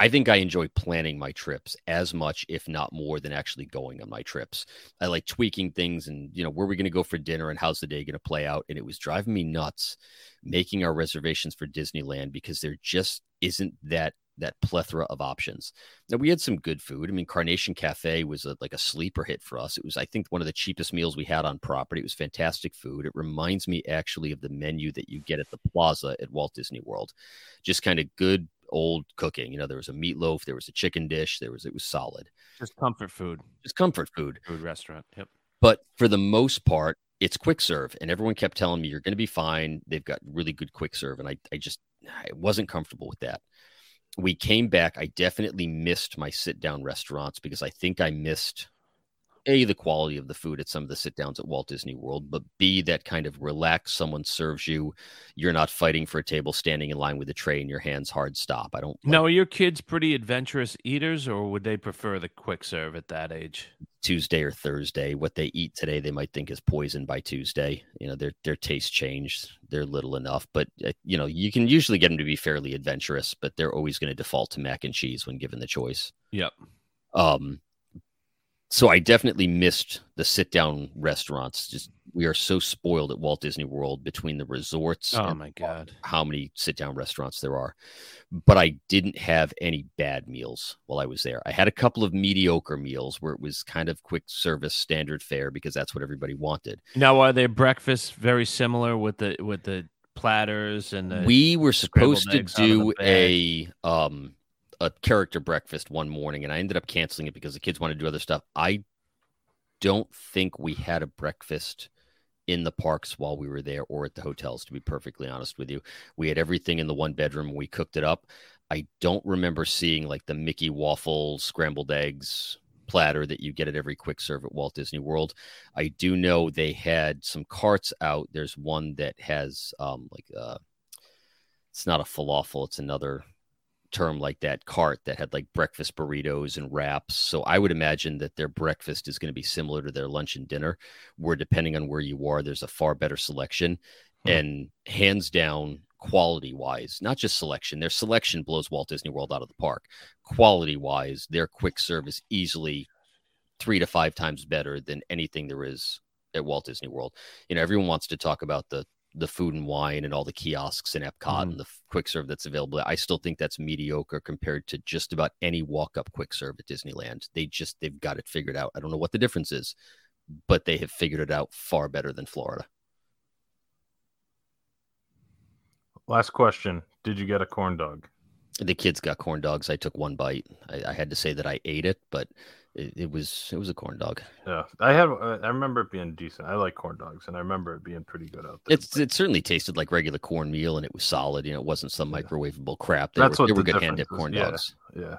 I think i enjoy planning my trips as much if not more than actually going on my trips. I like tweaking things and you know where are we going to go for dinner and how's the day going to play out? And it was driving me nuts making our reservations for disneyland because there just isn't that that plethora of options. Now we had some good food. I mean carnation cafe was a, like a sleeper hit for us. It was i think one of the cheapest meals we had on property. It was fantastic food. It reminds me actually of the menu that you get at the plaza at walt disney world. Just kind of good old cooking you know there was a meatloaf there was a chicken dish there was it was solid Just comfort food, just comfort food food restaurant. Yep. but for the most part it's quick serve and everyone kept telling me you're going to be fine they've got really good quick serve and i, I just i wasn't comfortable with that we came back i definitely missed my sit down restaurants because i think i missed a the quality of the food at some of the sit downs at walt disney world but b that kind of relaxed someone serves you you're not fighting for a table standing in line with a tray and your hands hard stop i don't like Now, are your kids pretty adventurous eaters, or would they prefer the quick serve at that age? Tuesday or Thursday. What they eat today, they might think is poison by Tuesday. You know, their their taste changed. They're little enough, but uh, you know, you can usually get them to be fairly adventurous, but they're always going to default to mac and cheese when given the choice. Yep. Um, so I definitely missed the sit down restaurants. Just we are so spoiled at Walt Disney World between the resorts Oh my god. how many sit down restaurants there are. But I didn't have any bad meals while I was there. I had a couple of mediocre meals where it was kind of quick service standard fare because that's what everybody wanted. Now, are their breakfasts very similar with the with the platters and the? we were supposed to eggs out of the do a um a character breakfast one morning and I ended up canceling it because the kids wanted to do other stuff. I don't think we had a breakfast in the parks while we were there or at the hotels to be perfectly honest with you. We had everything in the one bedroom we cooked it up. I don't remember seeing like the Mickey waffle scrambled eggs platter that you get at every quick serve at Walt Disney World. I do know they had some carts out. There's one that has um like uh it's not a falafel, it's another term like that cart that had like breakfast burritos and wraps. So I would imagine that their breakfast is going to be similar to their lunch and dinner, where depending on where you are, there's a far better selection. Hmm. And hands down, quality wise, not just selection, their selection blows Walt Disney World out of the park. Quality wise, their quick service easily three to five times better than anything there is at Walt Disney World. You know, everyone wants to talk about the the food and wine and all the kiosks in Epcot mm-hmm. and the quick serve that's available. I still think that's mediocre compared to just about any walk up quick serve at Disneyland. They just they've got it figured out. I don't know what the difference is, but they have figured it out far better than Florida. Last question: Did you get a corn dog? The kids got corn dogs. I took one bite. I, I had to say that I ate it, but it, it was it was a corn dog. Yeah, I had. uh, I remember it being decent. I like corn dogs, and I remember it being pretty good out there. It's it certainly tasted like regular cornmeal, and it was solid. You know, it wasn't some Yeah. microwavable crap. They That's were, what they were good hand dipped corn Yeah. dogs. yeah,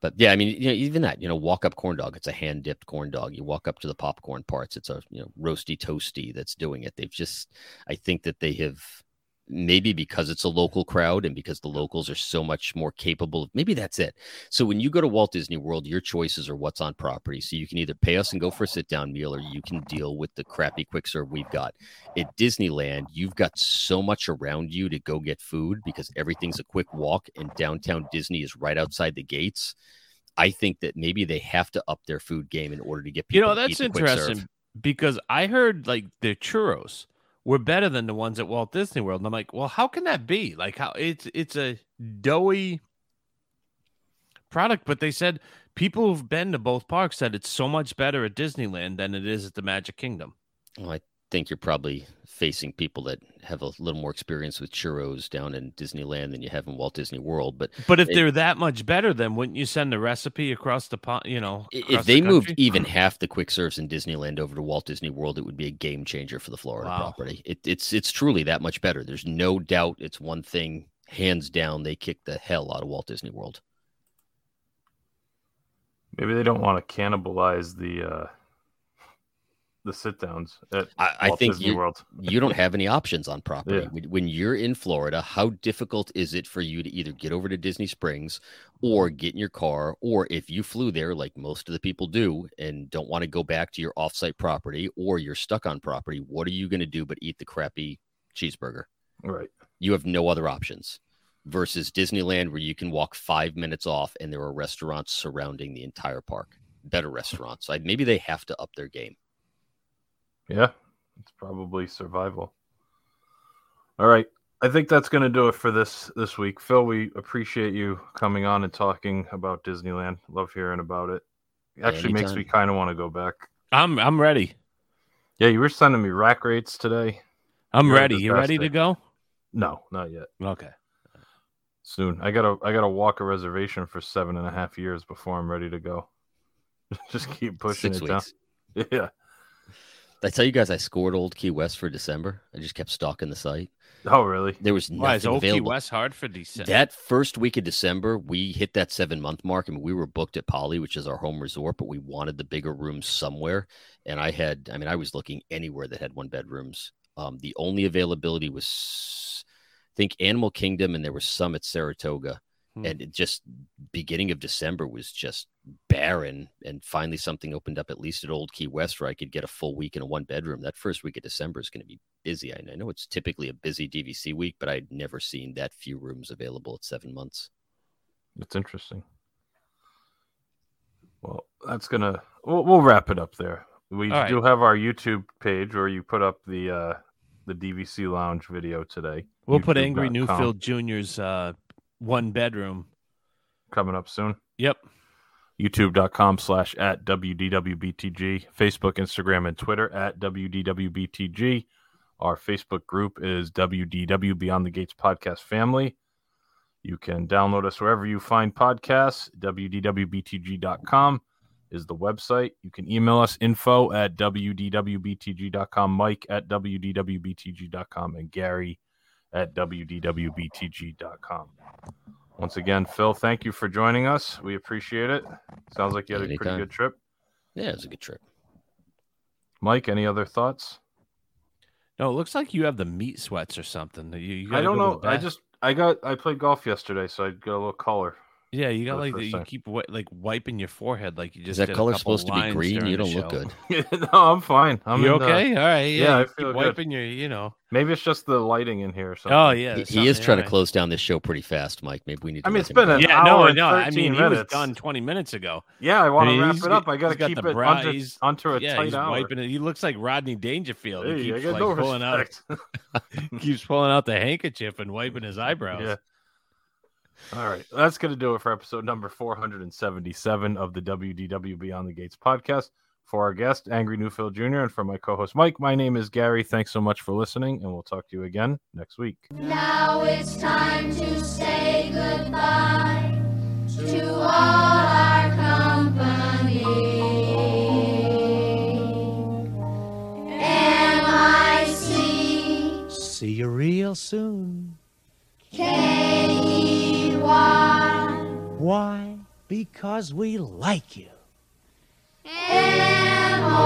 But yeah, I mean, you know, even that, you know, walk up corn dog, it's a hand dipped corn dog. You walk up to the popcorn parts, it's a you know roasty toasty that's doing it. They've just, I think that they have maybe because it's a local crowd and because the locals are so much more capable of maybe that's it. So when you go to Walt Disney World, your choices are what's on property. So you can either pay us and go for a sit down meal or you can deal with the crappy quick serve we've got. At Disneyland, you've got so much around you to go get food because everything's a quick walk and downtown Disney is right outside the gates. I think that maybe they have to up their food game in order to get people You know, that's the quick serve. interesting because I heard like the churros were better than the ones at Walt Disney World. And I'm like, well, how can that be? Like how it's it's a doughy product, but they said people who've been to both parks said it's so much better at Disneyland than it is at the Magic Kingdom. Well, I think you're probably facing people that have a little more experience with churros down in Disneyland than you have in Walt Disney World. But But if it- they're that much better, then wouldn't you send the recipe across the pond? You know, i- across if the they moved even half the quick serves in Disneyland over to Walt Disney World, it would be a game changer for the Florida Wow. property. It, it's it's truly that much better. There's no doubt. It's one thing, hands down. They kick the hell out of Walt Disney World. Maybe they don't want to cannibalize the uh the sit downs at I, I think Disney you, World. you don't have any options on property. Yeah. When, you're in Florida, how difficult is it for you to either get over to Disney Springs or get in your car, or if you flew there, like most of the people do, and don't want to go back to your offsite property, or you're stuck on property, what are you going to do but eat the crappy cheeseburger? Right. You have no other options. Versus Disneyland, where you can walk five minutes off and there are restaurants surrounding the entire park, better restaurants. I, maybe they have to up their game. Yeah. It's probably survival. All right. I think that's going to do it for this this week. Phil, we appreciate you coming on and talking about Disneyland. Love hearing about it. Actually makes me kind of want to go back. I'm I'm ready. Yeah, you were sending me rack rates today. I'm You're ready. You ready to go? No, not yet. Okay. Soon. I gotta I gotta walk a reservation for seven and a half years before I'm ready to go. Just keep pushing Six it weeks. down. Yeah. Did I tell you guys I scored Old Key West for December? I just kept stalking the site. Oh really? There was Why is nothing Old Key. West hard for December? That first week of December, we hit that seven month mark. I mean, we were booked at Poly, which is our home resort, but we wanted the bigger rooms somewhere. And I had, I mean, I was looking anywhere that had one bedrooms. Um, the only availability was, I think, Animal Kingdom, and there was some at Saratoga. Hmm. And it just beginning of December was just barren. And finally, something opened up at least at Old Key West where I could get a full week in a one bedroom. That first week of December is going to be busy. I I know it's typically a busy DVC week, but I'd never seen that few rooms available at seven months. It's interesting. Well, that's gonna we'll, we'll wrap it up there. We All right. do have our YouTube page where you put up the uh the DVC lounge video today. We'll put Angry New Phil Jr.'s uh, one bedroom. coming up soon. Yep. youtube.com slash at WDWBTG, Facebook, Instagram, and Twitter at WDWBTG. Our Facebook group is WDW Beyond the Gates Podcast Family. You can download us wherever you find podcasts. WDWBTG.com is the website. You can email us info at WDWBTG.com, Mike at WDWBTG.com, and Gary at WDWBTG.com. Once again, Phil, thank you for joining us. We appreciate it. Sounds like you had a pretty good trip. Yeah, it was a good trip. Mike, any other thoughts? No, it looks like you have the meat sweats or something. You, you I don't know. I just I got I played golf yesterday, so I got a little color. Yeah, you got like the, you keep wi- like wiping your forehead like you just Is that did color couple supposed to be green? You don't look good. no, I'm fine. I'm you in the- okay? All right. Yeah, Yeah, I you feel keep good. wiping your, you know. maybe it's just the lighting in here or something. Oh yeah, He, he is something, trying to close down this show pretty fast, Mike. Maybe we need. To I mean, it's been go. an Yeah, hour no, and no. I 13 mean, he was done 20 minutes ago. Yeah, I want I to mean, wrap it up. I gotta got keep the it bra- under, he's- onto a yeah, tight he's hour. wiping it. He looks like Rodney Dangerfield. Hey, he I keeps got like no pulling out, keeps pulling out the handkerchief and wiping his eyebrows. Yeah. All right. That's going to do it for episode number 477 of the WDW Beyond the Gates podcast. For our guest, Angry New Phil Jr., and for my co host, Mike, my name is Gary. Thanks so much for listening, and we'll talk to you again next week. Now it's time to say goodbye to all our company. M-I-C See you real soon. K-E-Y why? Why? Because we like you. M-O-U.